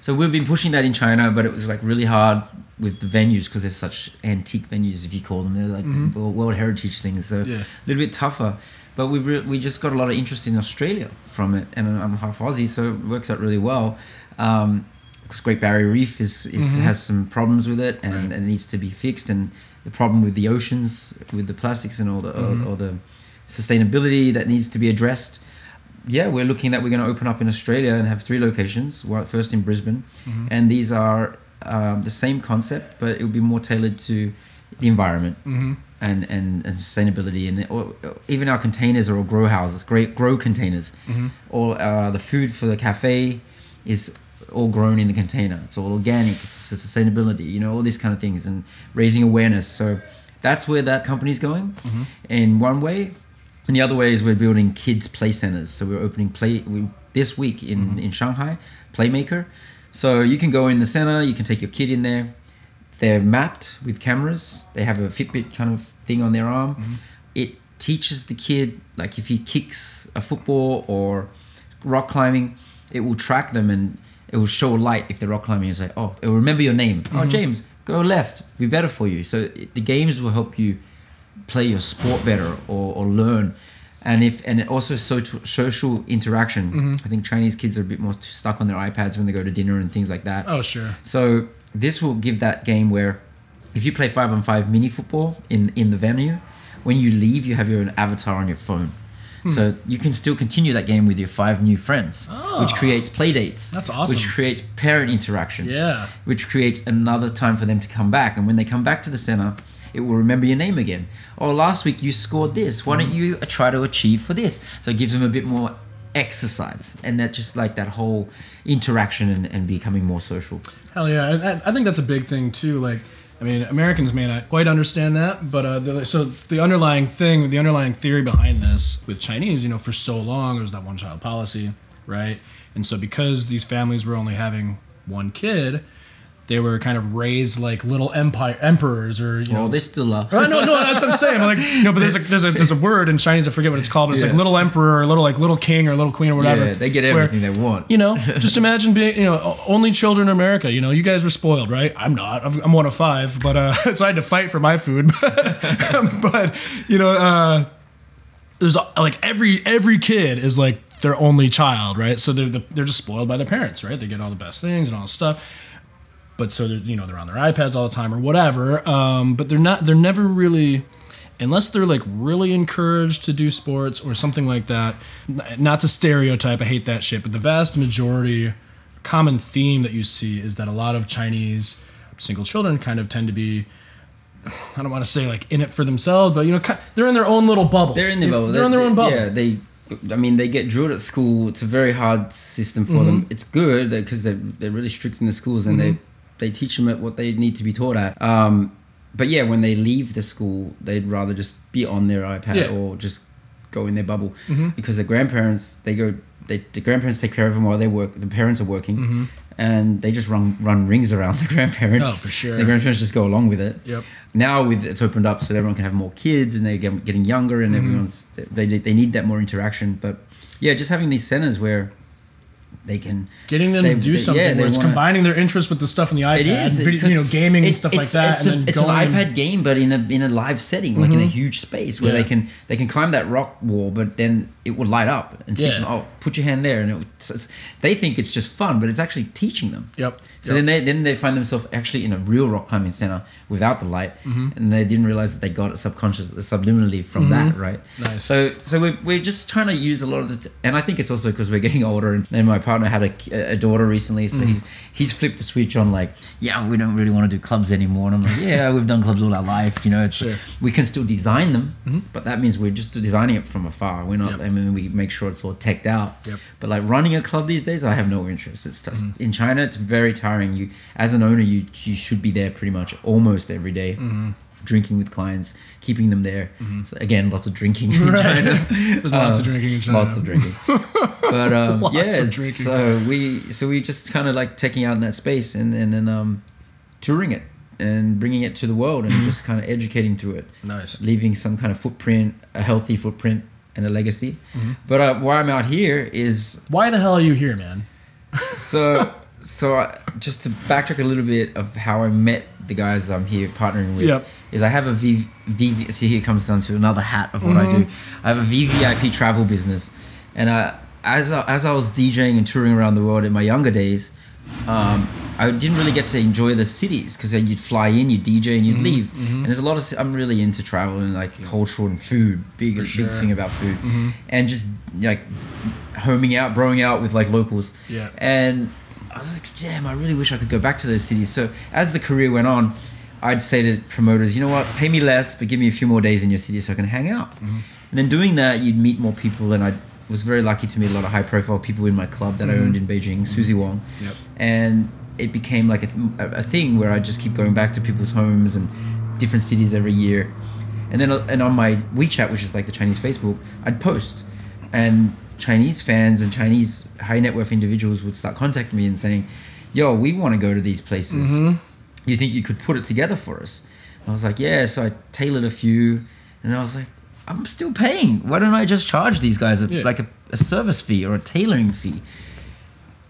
So we've been pushing that in China, but it was like really hard with the venues because they're such antique venues, if you call them. They're like the mm-hmm. World Heritage things, so Yeah. a little bit tougher. But we re- we just got a lot of interest in Australia from it, and I'm half Aussie, so it works out really well. Um, because Great Barrier Reef is, is mm-hmm. has some problems with it, and, and it needs to be fixed. And the problem with the oceans, with the plastics and all the all, mm-hmm. all the sustainability that needs to be addressed. Yeah, we're looking that we're going to open up in Australia and have three locations. Well, first in Brisbane, and these are um, the same concept, but it will be more tailored to the environment and, and, and sustainability. And or, even our containers are all grow houses, great grow containers. All uh, the food for the cafe is all grown in the container. It's all organic. It's sustainability. You know all these kind of things and raising awareness. So that's where that company's going. In one way, and the other way is we're building kids play centers. So we're opening play we, this week in mm-hmm. in Shanghai, Playmaker. So you can go in the center. You can take your kid in there. They're mapped with cameras. They have a Fitbit kind of thing on their arm. Mm-hmm. It teaches the kid like if he kicks a football or rock climbing, it will track them and it will show a light if they're rock climbing and say, oh, it will remember your name. Oh, mm-hmm. James, go left. Be better for you. So it, the games will help you play your sport better or, or learn. And if and also social social interaction. I think Chinese kids are a bit more stuck on their iPads when they go to dinner and things like that. oh sure. So this will give that game where if you play five on five mini football in in the venue, when you leave, you have your own avatar on your phone. Hmm. So you can still continue that game with your five new friends, which Oh. creates play dates. That's awesome. Which creates parent interaction. Yeah. Which creates another time for them to come back. And when they come back to the center, it will remember your name again. Oh, last week you scored this. Why don't you uh, try to achieve for this? So it gives them a bit more exercise and that just like that whole interaction and, and becoming more social. Hell yeah, I, I- think that's a big thing too. Like, I mean, Americans may not quite understand that, but uh, the, so the underlying thing, the underlying theory behind this with Chinese, you know, for so long there was that one-child policy, right? And so because these families were only having one kid, they were kind of raised like little empire emperors, or you know, they still are. Uh, no, no, that's what I'm saying. Like, no, but there's a there's a there's a word in Chinese. I forget what it's called, but it's like little emperor, or little like little king, or little queen, or whatever. Yeah, they get where- everything they want. you know, just imagine being, you know, only children in America. You know, you guys were spoiled, right? I'm not. I'm one of five, but uh, so I had to fight for my food. but you know, uh, there's like every every kid is like their only child, right? So they're the, they're just spoiled by their parents, right? They get all the best things and all this stuff. But so they're you know they're on their iPads all the time or whatever. Um, but they're not. They're never really unless they're like really encouraged to do sports or something like that not to stereotype i hate that shit but the vast majority common theme that you see is that a lot of chinese single children kind of tend to be i don't want to say like in it for themselves but you know they're in their own little bubble They're in their bubble. they're in their own bubble Yeah, they. I mean, they get drilled at school. It's a very hard system for them. Mm-hmm. It's good because they're they're really strict in the schools and they they teach them at what they need to be taught at. Um, but yeah, when they leave the school, they'd rather just be on their iPad Yeah. Mm-hmm. or just go in their bubble because the grandparents they go. They, the grandparents take care of them while they work. The parents are working, and they just run run rings around the grandparents. Mm-hmm. Oh, for sure. The grandparents just go along with it Yep. now with it's opened up so everyone can have more kids and they're getting younger Mm-hmm. and everyone's they, they they need that more interaction but yeah just having these centers where they can getting them they- to do they- something yeah, where it's wanna- combining their interest with the stuff on the iPad, it is video, you know, gaming and stuff like that, It's, and a, then it's an and- iPad game, but in a in a live setting, like in a huge space where Yeah. they can they can climb that rock wall, but then it would light up and teach Yeah. them. Oh, put your hand there, and it, it's, it's, they think it's just fun, but it's actually teaching them. Yep. So then they then they find themselves actually in a real rock climbing center without the light, Mm-hmm. and they didn't realize that they got it subconsciously, subliminally from that, right? Mm-hmm. Nice. So so we're, we're just trying to use a lot of the, t- and I think it's also because we're getting older, and then my partner had a, a daughter recently, so Mm. he's he's flipped the switch on like, yeah, we don't really want to do clubs anymore, and I'm like, yeah, we've done clubs all our life, you know, it's Sure. we can still design them, but that means we're just designing it from afar. We're not. Mm-hmm. Yep. I mean, we make sure it's all teched out. Yep. But like running a club these days, I have no interest. It's just Mm-hmm. in China. It's very tiring. You as an owner, you you should be there pretty much almost every day, Mm-hmm. Drinking with clients, keeping them there. So again, lots of drinking in Right. China. There's lots of Um, drinking in China. Lots of drinking. But um, yeah, so we so we just kind of like taking out in that space and and then um, touring it and bringing it to the world Mm-hmm. and just kind of educating through it Nice. leaving some kind of footprint, a healthy footprint, and a legacy. Mm-hmm. But uh, why I'm out here is Why the hell are you here, man? so so I, just to backtrack a little bit of how I met the guys I'm here partnering with. Yep. Is I have a V, VV. See, here comes down to another hat of what I Mm-hmm. do. I have a VVIP travel business, and I, as I, as I was DJing and touring around the world in my younger days. Um, I didn't really get to enjoy the cities because you'd fly in, you'd DJ, and you'd Mm-hmm. leave. And there's a lot of I'm really into travel and like cultural and food. Big big sure. Mm-hmm. thing about food, and just like homing out, broing out with like locals. Yeah. And I was like, damn, I really wish I could go back to those cities. So as the career went on, I'd say to promoters, you know what, pay me less, but give me a few more days in your city so I can hang out. Mm-hmm. And then doing that, you'd meet more people, and I was very lucky to meet a lot of high profile people in my club that I owned in Beijing, Susie Wong. Mm-hmm. Yep. And it became like a, th- a a thing where I just keep going back to people's homes and different cities every year. And then uh, and on my WeChat, which is like the Chinese Facebook, I'd post, and Chinese fans and Chinese high net worth individuals would start contacting me and saying, "Yo, we want to go to these places. Mm-hmm. You think you could put it together for us?" I was like, "Yeah." So I tailored a few, and I was like, "I'm still paying. Why don't I just charge these guys a, Yeah. like a, a service fee or a tailoring fee?"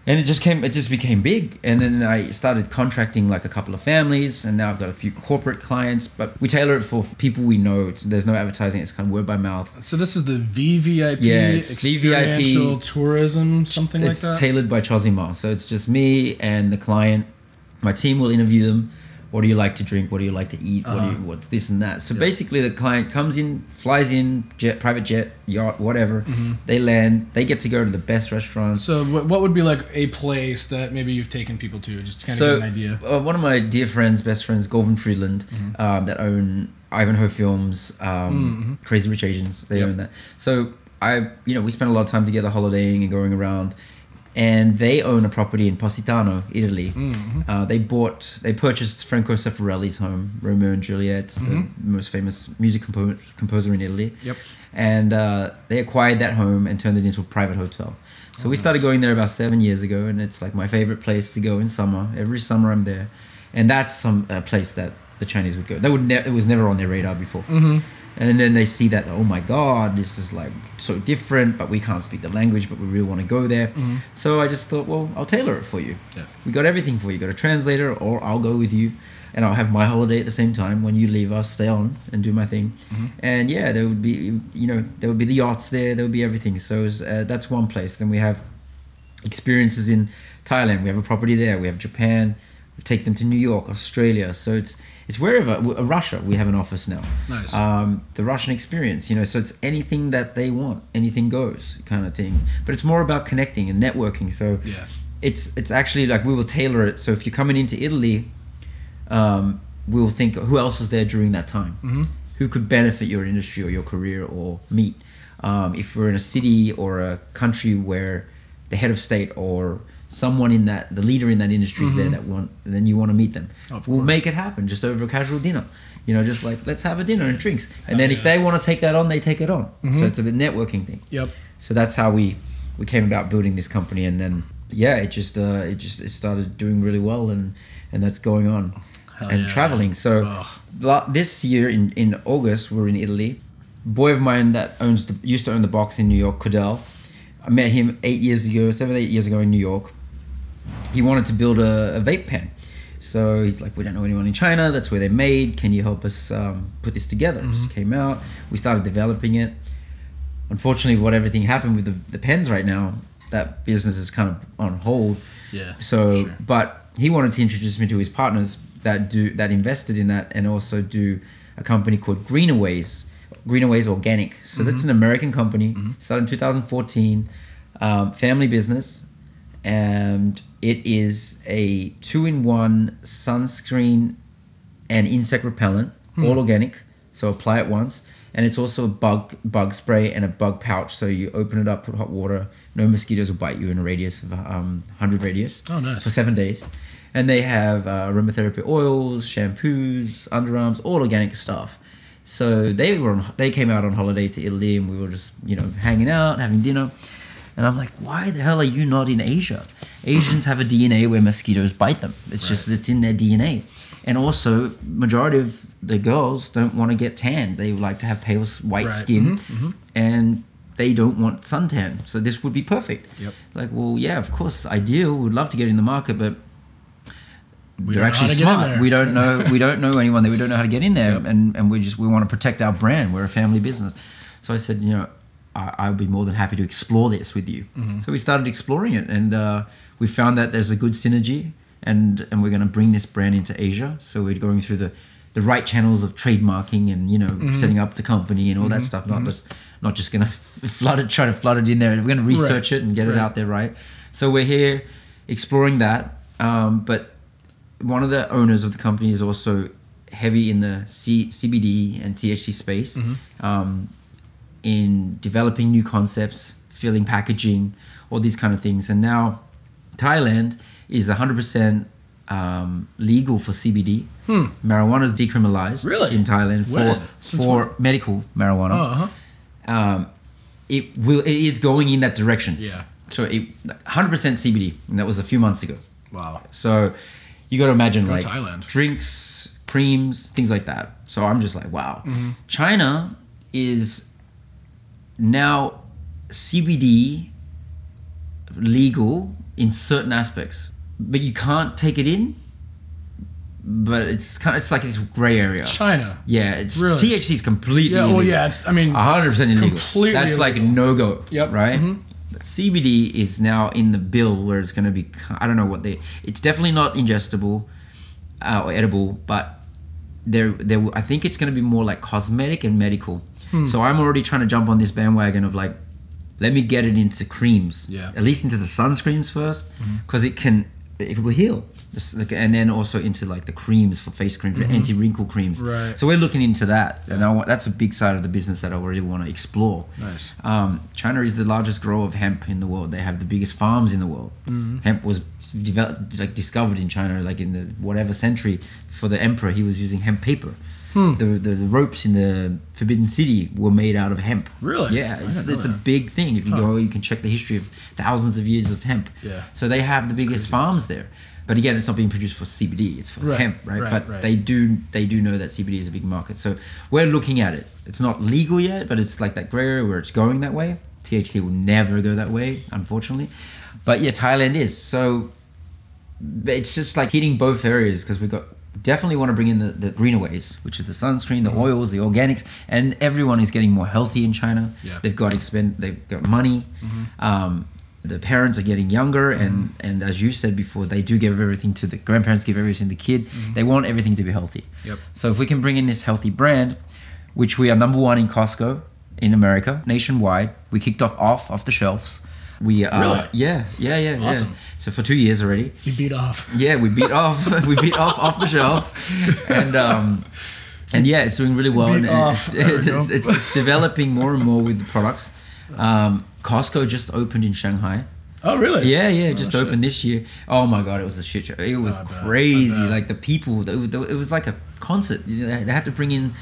And it just came it just became big. And then i started contracting like a couple of families and now i've got a few corporate clients but we tailor it for people we know. It's, there's no advertising. It's kind of word by mouth. So this is the VVIP Yeah, it's experiential VVIP. tourism, something it's like that. It's tailored by Chozie Ma so it's just me and the client. My team will interview them what do you like to drink what do you like to eat what do you, Uh-huh. what's this and that so basically the client comes in flies in jet private jet yacht whatever they land they get to go to the best restaurants so what, would be like a place that maybe you've taken people to, just to kind so, of get an idea? Uh, one of my dear friends, best friends, Golvin Friedland, Mm-hmm. um, that own Ivanhoe Films, um, Crazy Rich Asians. They Yep. own that. So I, you know, we spent a lot of time together holidaying and going around. And they own a property in Positano, Italy. Mm-hmm. Uh, they bought, they purchased Franco Zeffirelli's home, Romeo and Juliet, the most famous music compo- composer in Italy. Mm-hmm. Yep. And uh, they acquired that home and turned it into a private hotel. So we started going there about seven years ago, and it's like my favorite place to go in summer. Every summer I'm there, and that's some a place that the Chinese would go. They would ne- it was never on their radar before. Mm-hmm. And then they see that oh my god, this is like so different, but we can't speak the language, but we really want to go there. So I just thought, well, I'll tailor it for you. Yeah. We got everything for you. Got a translator, or I'll go with you, and I'll have my holiday at the same time. When you leave, I'll stay on and do my thing. And yeah, there would be, you know, there would be the yachts there. There would be everything. So was, uh, that's one place. Then we have experiences in Thailand. We have a property there. We have Japan. We take them to New York, Australia. So it's it's wherever. w- uh, Russia. We have an office now. Nice. Um, the Russian experience, you know. So it's anything that they want, anything goes, kind of thing. But it's more about connecting and networking. So Yeah. it's it's actually like we will tailor it. So if you're coming into Italy, um, we'll think who else is there during that time, Mhm. who could benefit your industry or your career or meet. Um, if we're in a city or a country where the head of state or someone in that the leader in that industry is there that want then you want to meet them Mm-hmm. Of we'll course. make it happen just over a casual dinner you know just like let's have a dinner and drinks and then if yeah. Mm-hmm. they want to take that on they take it on so it's a bit networking thing Yep. so that's how we we came about building this company and then yeah it just uh it just it started doing really well and and that's going on Hell and yeah. traveling so this year in in august we're in italy boy of mine that owns the used to own the box in new york Cordell. i met him eight years ago seven eight years ago in new york he wanted to build a, a vape pen. So he's like we don't know anyone in china. That's where they're made. Can you help us um, put this together? Mm-hmm. Just came out. We started developing it. Unfortunately what everything happened with the, the pens right now that business is kind of on hold. Yeah. so sure. but he wanted to introduce me to his partners that do that invested in that and also do a company called Greener Ways greenaways organic. So that's an american company. Started in 2014 um, family business. And it is a two-in-one sunscreen and insect repellent, all organic. So apply it once, and it's also a bug bug spray and a bug pouch. So you open it up, put hot water. No mosquitoes will bite you in a radius of um, 100 radius Oh, nice. for seven days. And they have uh, aromatherapy oils, shampoos, underarms, all organic stuff. So they were on, they came out on holiday to Italy, and we were just you know hanging out, having dinner. And I'm like, why the hell are you not in Asia? Asians have a DNA where mosquitoes bite them. It's just it's in their DNA. And also, majority of the girls don't want to get tanned. They like to have pale white Right. skin, Mhm, and they don't want suntan. So this would be perfect. Yep. Like, well, yeah, of course, ideal. We'd love to get in the market, but We they're don't know how actually to get in smart. We don't know. We don't know anyone there. We don't know how to get in there, Yep. and and we just we want to protect our brand. We're a family business. So I said, you know, I, would be more than happy to explore this with you. Mm-hmm. So we started exploring it, and uh, we found that there's a good synergy, and and we're going to bring this brand into Asia. So we're going through the the right channels of trademarking and you know Mm-hmm. setting up the company and all that stuff. Not just not just going to flood it, try to flood it in there. We're going to research it and get Right. it out there right. So we're here exploring that, um, but one of the owners of the company is also heavy in the C- CBD and THC space, um, in developing new concepts, filling packaging, all these kind of things. And now Thailand is 100% um, legal for CBD. Marijuana is decriminalized Really? in Thailand When? for Since for when? medical marijuana. Oh, uh-huh. Um, it will it is going in that direction. Yeah. So it 100% CBD, and that was a few months ago. Wow. So you got to imagine Go like Thailand. drinks, creams, things like that. So I'm just like, wow. Mm-hmm. China is now CBD legal in certain aspects, but you can't take it in. But it's kind of it's like this gray area. China. Yeah, it's Really? THC is completely Yeah. illegal. Well, yeah. It's. I mean. hundred percent illegal. Completely That's like no go. Yep. Right. Mhm. CBD is now in the bill where it's going to be. I don't know what they. It's definitely not ingestible uh, or edible, but there, there. I think it's going to be more like cosmetic and medical. Hmm. So I'm already trying to jump on this bandwagon of like, let me get it into creams. Yeah. At least into the sunscreens first, because it can it will heal. And then also into like the creams for face creams, the anti wrinkle creams. Mm-hmm. Right. So we're looking into that, and I want, that's a big side of the business that I really want to explore. Nice. Um, China is the largest grower of hemp in the world. They have the biggest farms in the world. Mm-hmm. Hemp was developed, like discovered in China, like in the whatever century. For the emperor, he was using hemp paper. Hmm. The, the the ropes in the Forbidden City were made out of hemp. Really? Yeah, it's, it's a big thing. If you go, you can check the history of thousands of years of hemp. Yeah. So they have the biggest farms there. But again, it's not being produced for CBD. It's for Right, hemp, right? right, but right. they do they do know that CBD is a big market. So we're looking at it. It's not legal yet, but it's like that gray area where it's going that way. THC will never go that way, unfortunately. But yeah, Thailand is. So it's just like hitting both areas because we've got definitely want to bring in the, the greener ways, which is the sunscreen, the Mm-hmm. oils, the organics, and everyone is getting more healthy in China. Yeah. They've got expend, they've got money. Um, the parents are getting younger, and and as you said before, they do give everything to the grandparents, give everything to the kid. They want everything to be healthy. Yep. So if we can bring in this healthy brand, which we are number one in Costco in America, nationwide, we kicked off off off the shelves. We are Really? yeah yeah yeah yeah. So for two years already. You beat off. Yeah, we beat off we beat off off the shelves, and um, and yeah, it's doing really well. Beat and off. It's, it's, it's, it's, it's developing more and more with the products. Um, Costco just opened in Shanghai. Oh, really? Yeah, yeah, just shit. opened this year. Oh my god, it was a shit show. It was I bet, I crazy. Like the people, it was, like a concert. They had to bring in s- uh,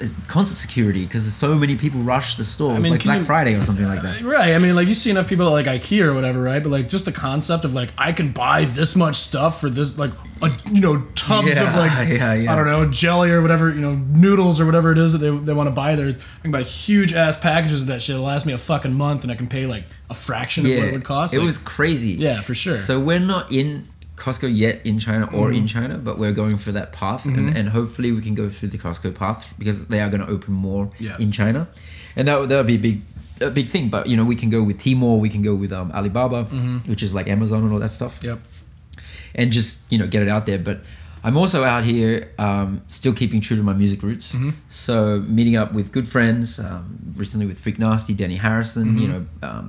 Uh, concert security because so many people rush the store. It was mean, like Black you- Friday or something like that. Uh, right. I mean, like you see enough people at like IKEA or whatever, right? But like just the concept of like I can buy this much stuff for this, like a, you know, tubs Yeah, of like yeah, yeah. I don't know jelly or whatever, you know, noodles or whatever it is that they, they want to buy there. I can buy huge ass packages of that shit. It'll last me a fucking month, and I can pay like a fraction of what it would cost. It Like, was crazy. Yeah, for sure. So we're not in Costco yet in China or Mm-hmm. in China, but we're going for that path, and, and hopefully we can go through the Costco path because they are going to open more Yeah. in China, and that that would be a big a big thing. But you know, we can go with Tmall, we can go with um, Alibaba, which is like Amazon and all that stuff, Mm-hmm. Yep. and just you know get it out there. But I'm also out here um, still keeping true to my music roots. Mm-hmm. So meeting up with good friends, um, recently with Freak Nasty, Danny Harrison, you Mm-hmm. know, um,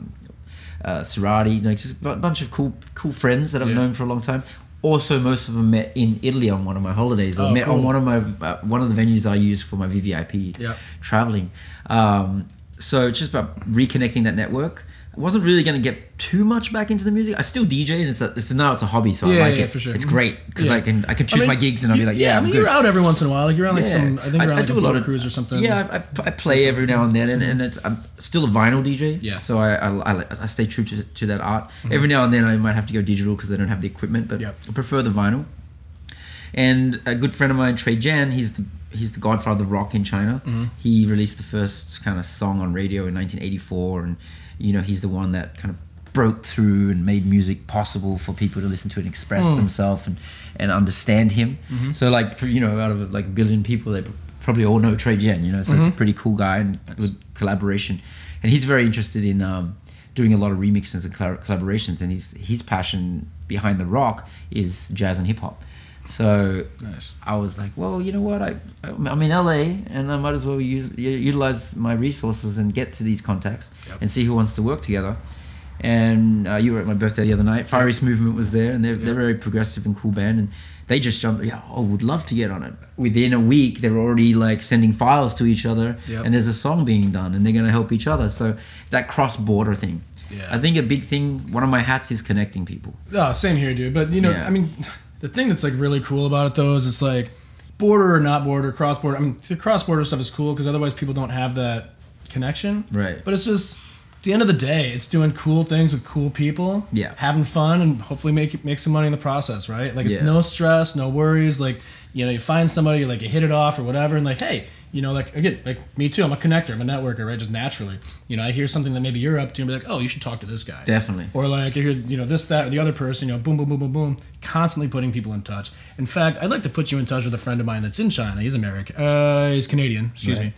uh, Serati, you know, just a bunch of cool cool friends that I've Yeah. known for a long time. Also, most of them met in Italy on one of my holidays, or Oh, met on one of my uh, one of the venues I use for my VVIP Yep. traveling. Um, so it's just about reconnecting that network. I wasn't really going to get too much back into the music. I still DJ, and it's, a, it's now it's a hobby, so Yeah, I like yeah, it. for sure. It's great because Yeah. I can I can choose I mean, my gigs, and I'll be like, yeah, I I'm mean, good. you're out every once in a while. Like you're on like some, I think you're on like a, lot of cruise or something. Yeah, I, I, I play every now and then, and, and it's I'm still a vinyl DJ. Yeah. So I I, I, I stay true to, to that art. Mm-hmm. Every now and then I might have to go digital because I don't have the equipment, but Yep. I prefer the vinyl. And a good friend of mine, Cui Jian, he's the he's the godfather of rock in China. Mm-hmm. He released the first kind of song on radio in 1984, and you know he's the one that kind of broke through and made music possible for people to listen to and express hmm. themselves and and understand him. Mm-hmm. So like you know out of like a billion people, they probably all know Cui Jian. You know, so it's a mm-hmm. pretty cool guy and good collaboration. And he's very interested in. Um, doing a lot of remixes and collaborations and his his passion behind the rock is jazz and hip hop so Nice. I was like, well, you know what? I I'm in LA, and I might as well use utilize my resources and get to these contacts Yep. and see who wants to work together. And uh, you were at my birthday the other night. Far East Movement was there, and they're they're very progressive and cool band. And they just jumped. Yeah, I would love to get on it. Within a week, they're already like sending files to each other, Yep. and there's a song being done, and they're gonna help each other. So that cross border thing. Yeah. I think a big thing. One of my hats is connecting people. Oh, same here, dude. But you know, Yeah. I mean, the thing that's like really cool about it though is it's like border or not border, cross border. I mean, the cross border stuff is cool because otherwise people don't have that connection. Right. But it's just at the end of the day, it's doing cool things with cool people. Yeah. Having fun and hopefully make make some money in the process, right? Like it's Yeah. no stress, no worries. Like you know, you find somebody, like you hit it off or whatever, and like, hey, you know, like again, like me too. I'm a connector. I'm a networker, right? Just naturally, you know, I hear something that maybe you're up to, and be like, oh, you should talk to this guy. Definitely. Or like you hear, you know, this, that, or the other person, you know, boom, boom, boom, boom, boom, constantly putting people in touch. In fact, I'd like to put you in touch with a friend of mine that's in China. He's American. Uh, he's Canadian. Excuse Right. me.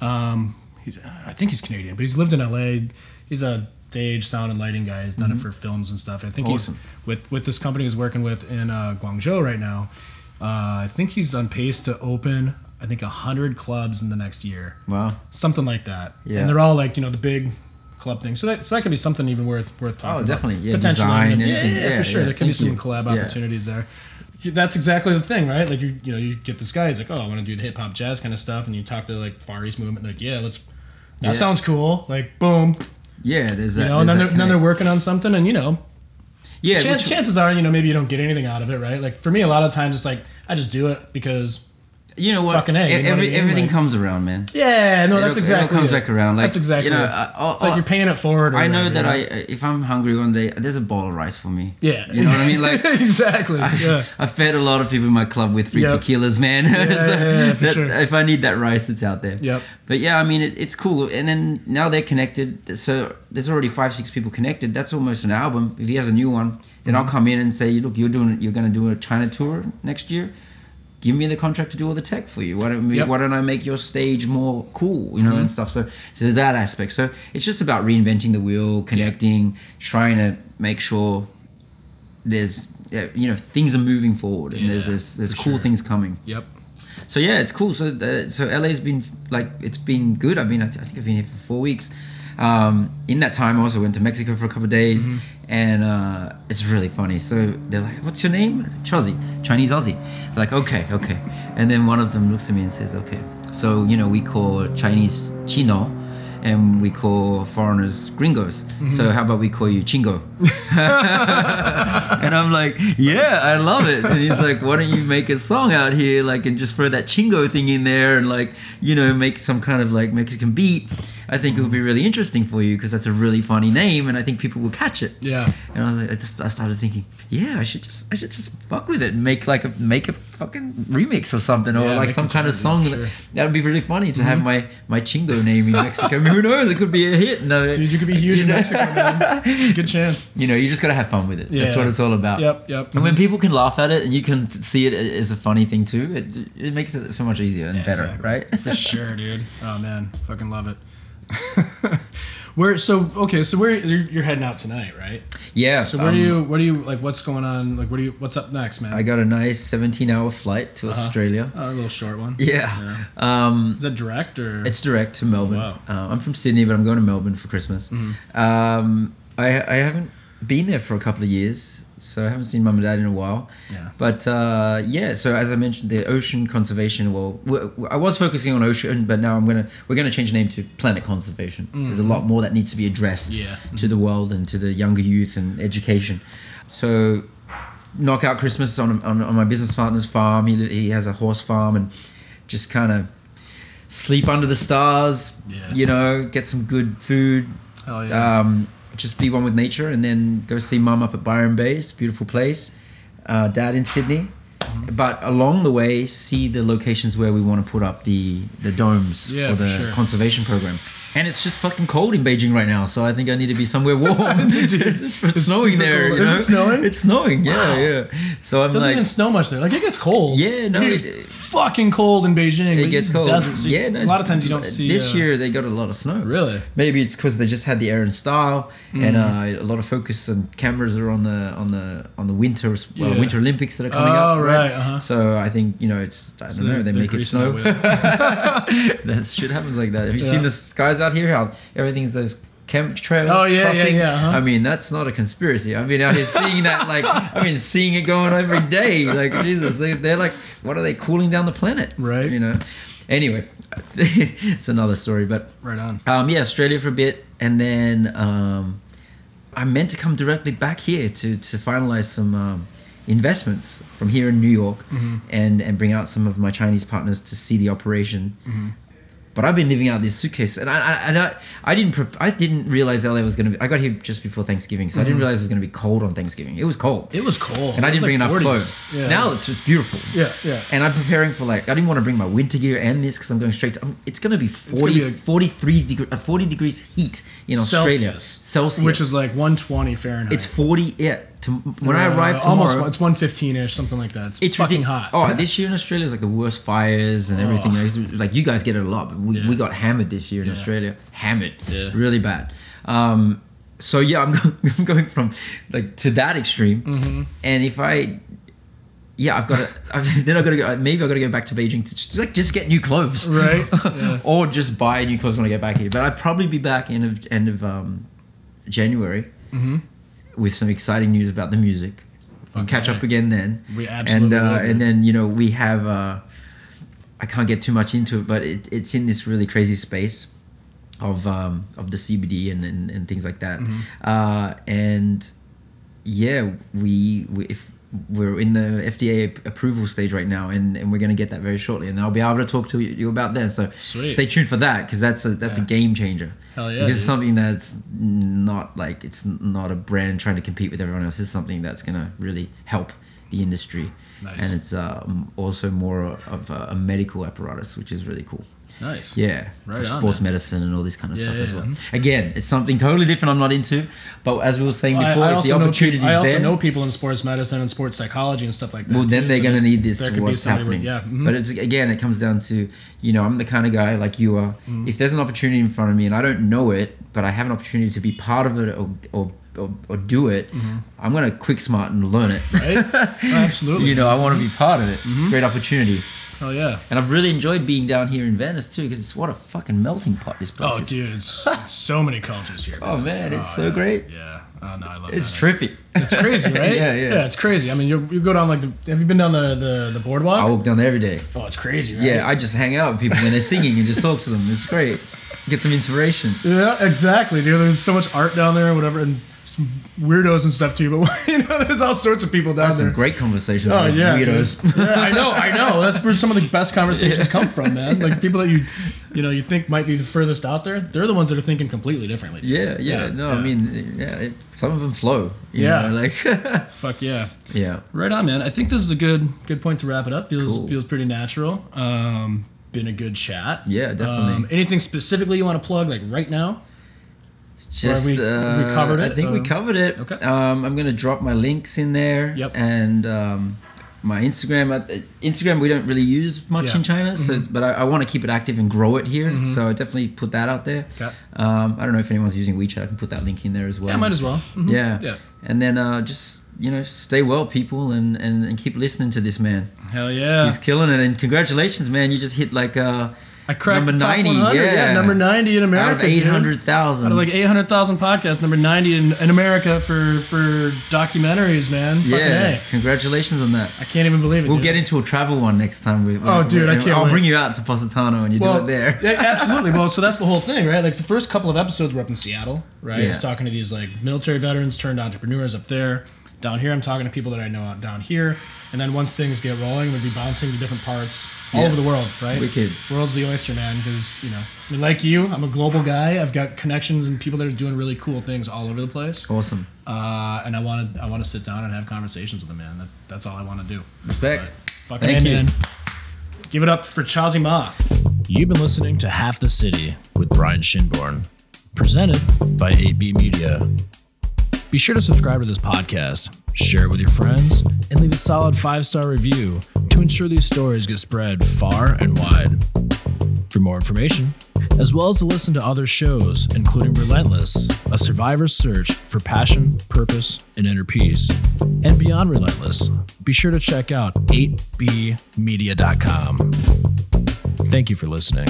Um, he's, I think he's Canadian, but he's lived in LA. He's a stage, sound, and lighting guy. He's done it for films and stuff. I think Awesome. he's with with this company he's working with in uh, Guangzhou right now. Uh, I think he's on pace to open. I think hundred clubs in the next year Wow. something like that. Yeah. And they're all like, you know, the big club thing. So that so that could be something even worth worth talking. Oh, about. definitely. Yeah, Potentially. design, yeah, yeah, yeah, Yeah, for sure. yeah, there could be some you. collab Yeah. opportunities there. That's exactly the thing, right? Like you, you know, you get this guy. He's like, "Oh, I want to do the hip hop jazz kind of stuff," and you talk to like Far East movement. Like, yeah, let's. That Yeah. sounds cool. Like, boom, Yeah, there's that. you know. And then they're, then they're working on something, and you know, yeah, chances are, you know, maybe you don't get anything out of it, right? Like for me, a lot of times it's like I just do it because you know what? fucking A, you know what I mean? everything Like- comes around, man. yeah, no, It that's it all exactly comes it. back around. Like, that's exactly you know, it. It's, I- it's like you're paying it forward. I know whatever, that you I, if I'm hungry one day, there's a bowl of rice for me. Yeah, You know what I mean? Like, exactly. yeah. I fed a lot of people in my club with free Yep. tequilas, man. yeah, yeah, for that- sure. If I need that rice, it's out there. Yep. But yeah, I mean, it, it's cool. And then now they're connected. So there's already five, six people connected. That's almost an album. If he has a new one, then Mm-hmm. I'll come in and say, look, you're doing, you're going to do a China tour next year. Give me the contract to do all the tech for you. Why don't we, Yep. Why don't I make your stage more cool, you know, Mm-hmm. and stuff. So, so that aspect. So it's just about reinventing the wheel, connecting, trying to make sure there's, you know, things are moving forward and there's Yeah, there's, there's for cool sure. things coming. Yep. So yeah, it's cool. So uh, so LA's been like it's been good. I mean, I, th- I think I've been here for four weeks. Um, in that time, I also went to Mexico for a couple of days, Mm-hmm. and uh, it's really funny. So they're like, "What's your name?" Chozie, Chinese Aussie. They're like, "Okay, okay," and then one of them looks at me and says, "Okay, so you know we call Chinese Chino." And we call foreigners gringos. Mm-hmm. So how about we call you Chingo? and I'm like, yeah, I love it. And he's like, why don't you make a song out here, like, and just throw that chingo thing in there, and like, you know, make some kind of like Mexican beat. I think it would be really interesting for you because that's a really funny name, and I think people will catch it. Yeah. And I was like, I just I started thinking, yeah, I should just I should just fuck with it and make like a make a fucking remix or something or Yeah, like some kind of song. sure. That, would be really funny to have mm-hmm. my my chingo name in Mexico. I mean, who knows? It could be a hit. No, Dude, you could be huge in know? Mexico, man. Good chance. You know, you just gotta have fun with it. Yeah. That's what it's all about. Yep. Yep. And when people can laugh at it and you can see it as a funny thing too, it, it makes it so much easier and better, Exactly. right? For sure, dude. Oh man, fucking love it. where so okay, so where you're, you're heading out tonight, right? yeah. So where um, do you what do you like? What's going on? Like, what do you what's up next, man? I got a nice 17-hour flight to Uh-huh. Australia. Oh, a little short one. Yeah. Um, Is that direct or? It's direct to Melbourne. Wow. Uh, I'm from Sydney, but I'm going to Melbourne for Christmas. Um, I, I haven't been there for a couple of years, so I haven't seen mum and dad in a while. Yeah. But uh, yeah, so as I mentioned, the ocean conservation. Well, I was focusing on ocean, but now I'm gonna we're gonna change the name to planet conservation. There's a lot more that needs to be addressed Yeah. to the world and to the younger youth and education. So knock out Christmas on, on, on my business partner's farm. He, he has a horse farm and just kind of sleep under the stars. Yeah. You know, get some good food. Hell yeah. Um, just be one with nature, and then go see mum up at Byron Bay. It's a beautiful place. Uh, dad in Sydney. Mm-hmm. But along the way, see the locations where we want to put up the the domes Yeah, for for the sure. conservation program. And it's just fucking cold in Beijing right now, so I think I need to be somewhere warm. it's It's snowing there. cold. You Is it snowing? It's snowing. Yeah, Wow. yeah. So I'm doesn't like, even snow much there. Like it gets cold. Yeah, no, It it- fucking cold in Beijing. it gets cold. Desert, so yeah, no, a lot of times you don't see. This uh, year they got a lot of snow. Really? Maybe it's because they just had the air and style, and Mm. uh, a lot of focus and cameras are on the on the on the winter uh, Yeah. Winter Olympics that are coming Oh, up. right, uh-huh. So I think you know it's I don't So know they make it snow. that shit happens like that. Have you Yeah. seen the skies out here? How everything's those chemtrails. Oh, yeah, yeah, crossing? yeah, uh-huh. I mean that's not a conspiracy. I've been out here seeing that like I've been seeing it going every day. Like Jesus, they, they're like what are they cooling down the planet? Right. You know. Anyway, it's another story, but Right on. um, yeah, Australia for a bit, and then um, I meant to come directly back here to to finalize some um, investments from here in New York, Mm-hmm. and and bring out some of my Chinese partners to see the operation. Mm-hmm. But I've been living out of this suitcase, and I I, and I, I didn't prep I didn't realize LA was gonna be. I got here just before Thanksgiving, so I didn't realize it was gonna be cold on Thanksgiving. It was cold, Mm-hmm. It was cold. and I didn't bring like enough 40s. clothes. Yeah. Now it's it's beautiful. Yeah, yeah. And I'm preparing for like I didn't want to bring my winter gear and this because I'm going straight to. um, it's going to be 40, gonna be a- 43 degree, uh, 40 degrees heat in Australia. Celsius. Celsius. Which is like 120 Fahrenheit. it's 40. Yeah. To, when I Uh, arrive tomorrow, almost it's 115 ish, something like that. It's, it's fucking ridic- hot. Oh, this year in Australia is like the worst fires and everything. Oh. It's Like you guys get it a lot, but we, Yeah. we got hammered this year in Yeah. Australia. Hammered, Yeah. really bad. Um, so yeah, I'm, I'm going from like to that extreme. Mhm. And if I, yeah, I've got to. I've, then I've got to go. Maybe I've got to go back to Beijing to just, like just get new clothes, Right, yeah. or just buy new clothes when I get back here. But I'd probably be back end of end of um, January Mm-hmm. with some exciting news about the music. Catch Okay. up again then. We absolutely and uh, and then you know we have. Uh, I can't get too much into it, but it, it's in this really crazy space of um, of the CBD and, and, and things like that. Mm-hmm. Uh, and yeah, we, we if we're in the FDA approval stage right now, and, and we're going to get that very shortly, and I'll be able to talk to you about that. So Sweet. stay tuned for that because that's a that's Yeah. a game changer. Hell yeah, This is something that's not like it's not a brand trying to compete with everyone else. It's something that's going to really help the industry, Nice. and it's um, also more of a medical apparatus, which is really cool. Nice. Yeah, Right on, sports medicine and all this kind of Yeah, stuff as yeah. well. Again, it's something totally different. I'm not into, but as we were saying I, before, I if the opportunity is I also there, know people in sports medicine and sports psychology and stuff like that. well, then too, they're so going to need this. there could be What's somebody with- happening? yeah, mhm. But it's again, it comes down to you know, I'm the kind of guy like you are. Mm-hmm. If there's an opportunity in front of me and I don't know it, but I have an opportunity to be part of it or or, or, or do it, I'm going to quick smart and learn it. Mm-hmm. Right? Oh, absolutely. you know, I want to be part of it. It's a great opportunity. Oh yeah. And I've really enjoyed being down here in Venice too, because it's what a fucking melting pot this place Oh, is. Oh dude, it's, it's so many cultures here. Oh man, it's oh, so yeah. great. Yeah. Oh no, I love It's that. trippy. It's crazy, right? yeah, yeah. Yeah, it's crazy. I mean, you, you go down like the. Have you been down the the, the boardwalk? I walk down there every day. oh, it's crazy, right? Yeah, I just hang out with people when they're singing and just talk to them. It's great. Get some inspiration. Yeah, exactly, dude. There's so much art down there, whatever, and weirdos and stuff too. But you know, there's all sorts of people down Had there. some great conversations Oh with yeah, weirdos. yeah, I know, I know. That's where some of the best conversations come from, man. Like people that you, you know, you think might be the furthest out there. They're the ones that are thinking completely differently. yeah, yeah, Yeah, No, yeah. I mean, yeah, it, some of them flow. you Yeah. know, like Fuck yeah. yeah. Right on, man. I think this is a good good point to wrap it up. Feels Cool. feels pretty natural. Um, been a good chat. Yeah, definitely. Um, anything specifically you want to plug, like right now? Just we- uh, we covered it, I think we um, covered it. okay. Um, I'm gonna drop my links in there. Yep. And um, my Instagram. Uh, Instagram we don't really use much Yeah. Mm-hmm. in China, so but I, I want to keep it active and grow it here. Mm-hmm. So I definitely put that out there. Okay. Um, I don't know if anyone's using WeChat. I can put that link in there as well. Yeah, might as well. Mhm. Yeah. Yeah. And then uh, just you know stay well, people, and, and and keep listening to this man. Hell yeah. He's killing it, and congratulations, man! You just hit like uh, I cracked number 90, 100. yeah. number 90 in America. out of eight hundred thousand. Out of like 800,000 podcasts, number 90 in, in America for for documentaries, man. Yeah, congratulations on that. I can't even believe it. We'll dude. get into a travel one next time. With, Oh, dude, I can't. I'll wait. bring you out to Positano and you well, do it there. yeah, absolutely. Well, so that's the whole thing, right? Like the first couple of episodes were up in Seattle, right? I was talking to these like military veterans turned entrepreneurs up there. Down here, I'm talking to people that I know out down here. And then once things get rolling, we'll be bouncing to different parts all Yeah. over the world, right? Wicked. World's the oyster, man. Because you know, I mean, like you, I'm a global guy. I've got connections and people that are doing really cool things all over the place. Awesome. Uh, and I want to, I want to sit down and have conversations with them, man. That, that's all I want to do. Respect. But fucking Thank A, you. man. Give it up for Chozie Ma. You've been listening to Half the City with Brian Shinborn, presented by 8B Media. Be sure to subscribe to this podcast, share it with your friends, and leave a solid five star review to ensure these stories get spread far and wide. For more information, as well as to listen to other shows, including Relentless, a survivor's search for passion, purpose, and inner peace, and Beyond Relentless, be sure to check out 8bmedia.com. Thank you for listening.